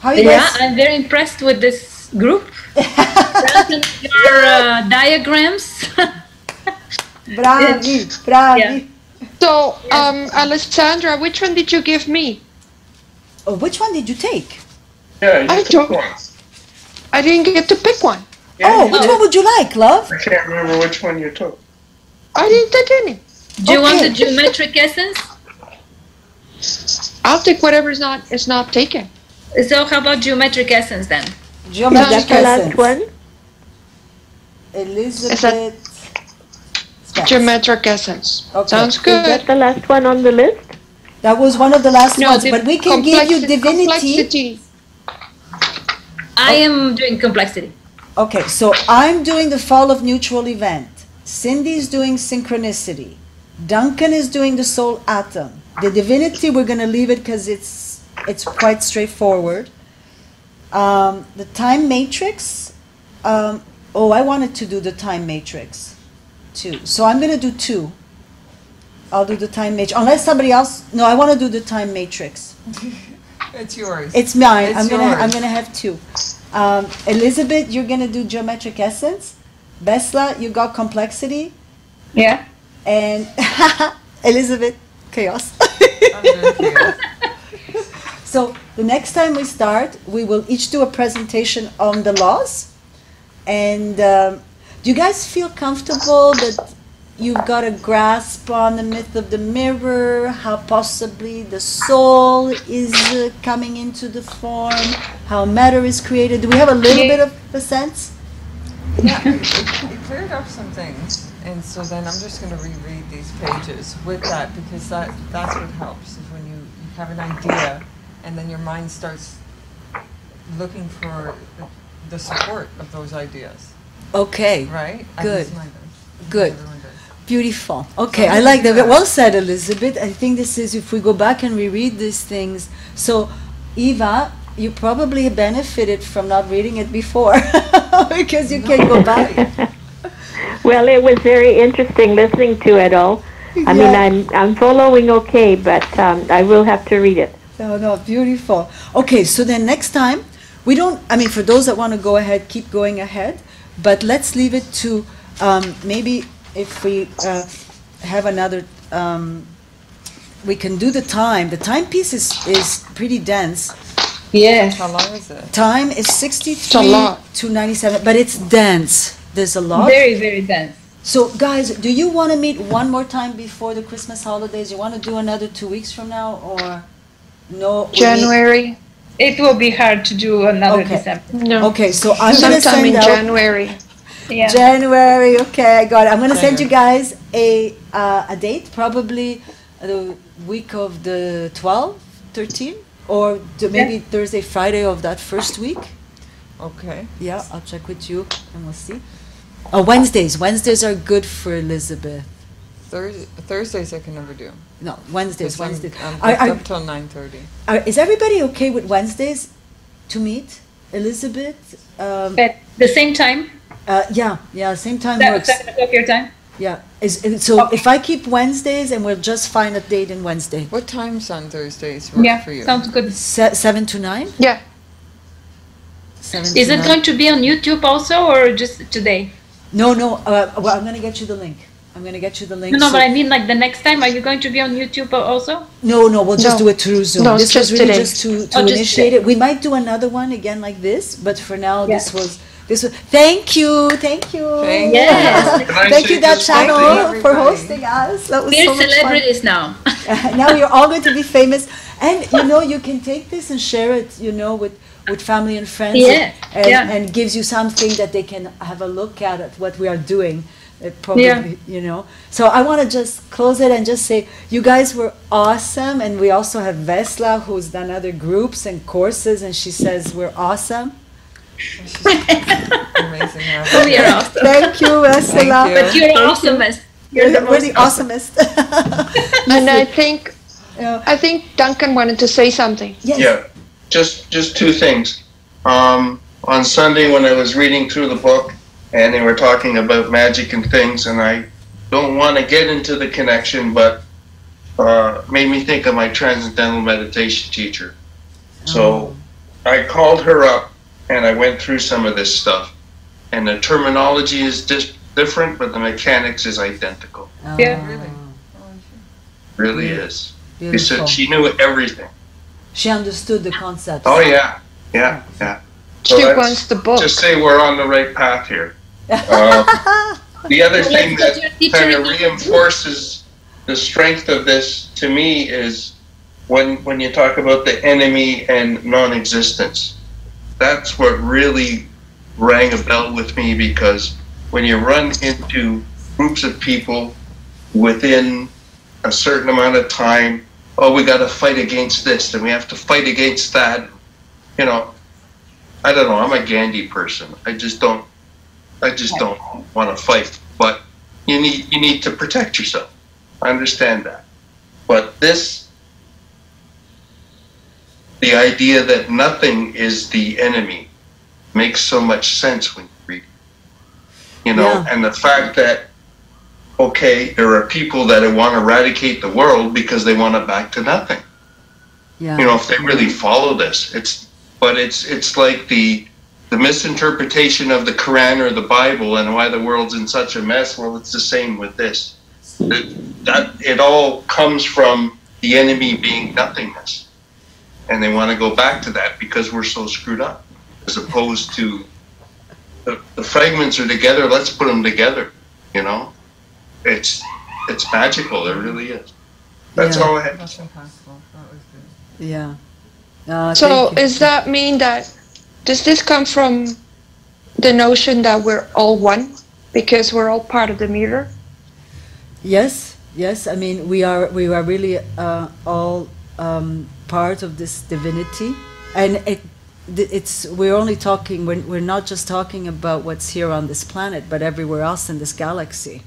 How you Yeah, guys? I'm very impressed with this group. Your uh, diagrams. bravi, bravi. Yeah. So, um, Alessandra, which one did you give me? Oh, which one did you take? Yeah, you I don't- I didn't get to pick one. Yeah, oh, you which one would you like, love? I can't remember which one you took. I didn't take any. Do you want the geometric essence? I'll take whatever's not is not taken. So how about geometric essence then? Is Geometric that the last essence. one? Elizabeth. Spence. Geometric essence. Okay. Sounds Is good. that the last one on the list? That was one of the last No, ones, the but we can give you divinity. Complexity. I am doing complexity. Okay, so I'm doing the fall of neutral event. Cindy's doing synchronicity. Duncan is doing the soul atom. The divinity, we're gonna leave it because it's it's quite straightforward. Um, the time matrix. Um, oh, I wanted to do the time matrix too. So I'm gonna do two. I'll do the time matrix. Unless somebody else, no, I want to do the time matrix. It's yours. It's mine. It's I'm gonna. I'm gonna have two. Um, Elizabeth, you're gonna do geometric essence. Vesla, you got complexity, Yeah. and Elizabeth, chaos. I'm chaos. So the next time we start, we will each do a presentation on the laws. And um, do you guys feel comfortable that you've got a grasp on the myth of the mirror, how possibly the soul is uh, coming into the form, how matter is created? Do we have a little bit of a sense? Yeah, it, cleared up some things, and so then I'm just going to reread these pages with that because that that's what helps is when you, you have an idea, and then your mind starts looking for the, support of those ideas, Okay, right? Good. Good. Beautiful. Okay, I like that. yeah. Well said, Elizabeth. I think this is if we go back and reread these things. So, Eva, you probably benefited from not reading it before because you can't go back. Well, it was very interesting listening to it all. I mean, I'm I'm following okay, but um, I will have to read it. No, no, beautiful. Okay, so then next time, we don't, I mean, for those that want to go ahead, keep going ahead, but let's leave it to um, maybe if we uh, have another, um, we can do the time. The timepiece is, is pretty dense. Yes. How long is it? Time is 63 to 97, but it's dense. There's a lot. Very, very dense. So, guys, do you want to meet one more time before the Christmas holidays? You want to do another two weeks from now, or no? we January? It will be hard to do another Okay. December. No. Okay, so I'm gonna Sometime in out January. Yeah. January. Okay, I got it. I'm gonna send you guys a uh, a date, probably the week of the 12, 13, or the- maybe Thursday, Friday of that first week. Okay. Yeah, I'll check with you and we'll see. Oh, Wednesdays. Wednesdays are good for Elizabeth. Thursday, Thursdays I can never do. No, Wednesdays. Wednesdays. I'm Are, booked are, up till nine thirty. is everybody okay with Wednesdays to meet? Elizabeth? Um, At the same time, uh, yeah, yeah, same time seven, works. seven o'clock your time. Yeah. Is, is- so if I keep Wednesdays and we'll just find a date in Wednesday, What times on Thursdays work Yeah, for you? sounds good. Se- seven to nine. Yeah. Seven Is to it nine. going to be on YouTube also or just today? No, no. Uh, well, I'm gonna get you the link. I'm gonna get you the link. No, no, so- but I mean like the next time, are you going to be on YouTube also? no, no. We'll just No. do it through Zoom. No, it's this was just really today. just to, to Oh, just initiate today. it. We might do another one again like this, but for now, this was this was. Thank you, thank you. Thank Yes. Thank you, that just channel, for hosting us. That was We're so much fun. celebrities now. now you're all going to be famous and you know you can take this and share it you know with with family and friends Yeah, and, yeah. and gives you something that they can have a look at at what we are doing uh, probably Yeah. you know so i want to just close it and just say you guys were awesome and we also have vesla who's done other groups and courses and she says we're awesome Amazing. how- we are awesome. thank you vesla you. But you're Thank awesomest. You're we're, the we're most the awesome. awesomest And I think Yeah. I think Duncan wanted to say something. yes. Yeah, just just two things. Um, on Sunday when I was reading through the book and they were talking about magic and things, and I don't want to get into the connection, but uh, made me think of my transcendental meditation teacher. So I called her up and I went through some of this stuff, and the terminology is dis- different, but the mechanics is identical. Yeah. Really? Really is. She Beautiful. said she knew everything. She understood the concept. Oh yeah, yeah, yeah. So She wants the book. just say we're on the right path here. Um, the other thing that get your teacher kind of reinforces the strength of this to me is when when you talk about the enemy and non-existence. That's what really rang a bell with me because when you run into groups of people within a certain amount of time, oh, we got to fight against this and we have to fight against that. You know, I don't know. I'm a Gandhi person. I just don't. I just don't want to fight. But you need you need to protect yourself. I understand that. But this, the idea that nothing is the enemy, makes so much sense when you read. it. You know, Yeah. and the fact that okay, there are people that want to eradicate the world because they want it back to nothing. Yeah. You know, if they really follow this, it's but it's it's like the the misinterpretation of the Quran or the Bible and why the world's in such a mess. Well, it's the same with this. It, that it all comes from the enemy being nothingness, and they want to go back to that because we're so screwed up, as opposed to the, the fragments are together. Let's put them together. You know, it's it's magical. It really is. That's Yeah. all I had. That's impossible. That was good. Yeah. Uh, So thank does that mean that does this come from the notion that we're all one because we're all part of the mirror? Yes, yes. I mean, we are we are really uh, all um, part of this divinity, and it it's we're only talking. We're, we're not just talking about what's here on this planet, but everywhere else in this galaxy.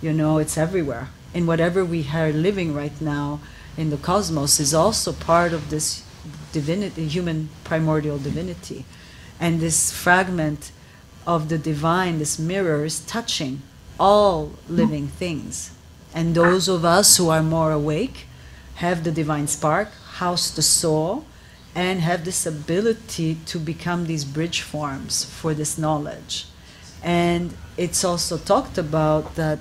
You know, it's everywhere. And whatever we are living right now in the cosmos is also part of this divinity, human primordial divinity, and this fragment of the divine, this mirror, is touching all living things. And those of us who are more awake have the divine spark, house the soul, and have this ability to become these bridge forms for this knowledge. And it's also talked about that,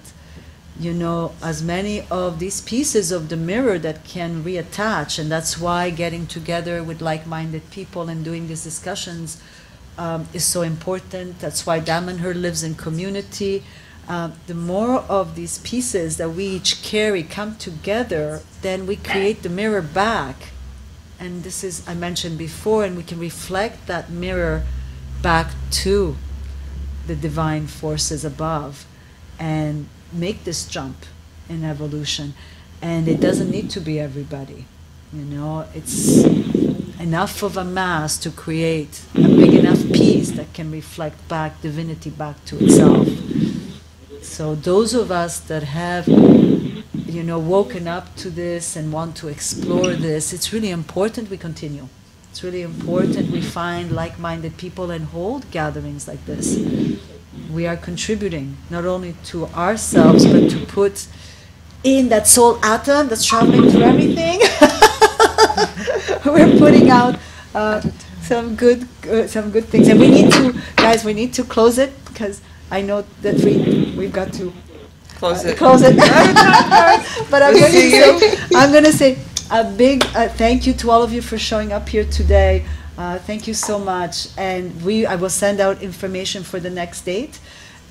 you know, as many of these pieces of the mirror that can reattach, and that's why getting together with like minded people and doing these discussions um, is so important. That's why Damanhur lives in community. Uh, the more of these pieces that we each carry come together, then we create the mirror back. And this is, I mentioned before, and we can reflect that mirror back to the divine forces above and make this jump in evolution. And it doesn't need to be everybody. You know, it's enough of a mass to create a big enough piece that can reflect back divinity back to itself. So those of us that have, you know, woken up to this and want to explore this, it's really important we continue. It's really important we find like-minded people and hold gatherings like this. We are contributing not only to ourselves but to put in that soul atom that's traveling through everything. We're putting out uh, some good, uh, some good things, and we need to, guys. We need to close it because I know that we we've got to Close it. close it. but I'm going to say, I'm going to say a big uh, thank you to all of you for showing up here today. Uh, thank you so much, and we I will send out information for the next date.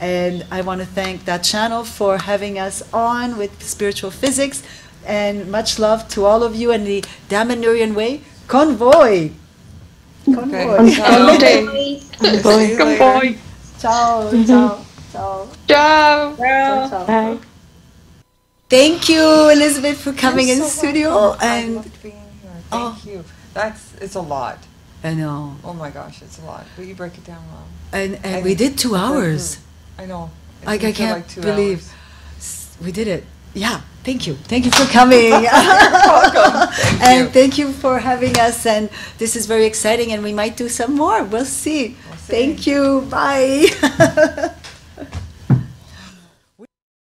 And I want to thank that channel for having us on with spiritual physics, and much love to all of you and the Damanhurian Way convoy. Convoy. Ciao. Okay. See you later. Mhm. ciao, ciao, ciao. Ciao. ciao. Bye. Thank you, Elizabeth, for coming You're in so studio. welcome. I And loved being here. Oh. Thank you. That's it's a lot. I know, Oh my gosh, it's a lot. But you break it down well. and and And we did two hours. I know. It Like I can't like two believe hours. we did it. Yeah, thank you, thank you for coming. welcome. Thank and you. thank you for having us. And this is very exciting, and we might do some more. We'll see. We'll see. Thank you. Bye.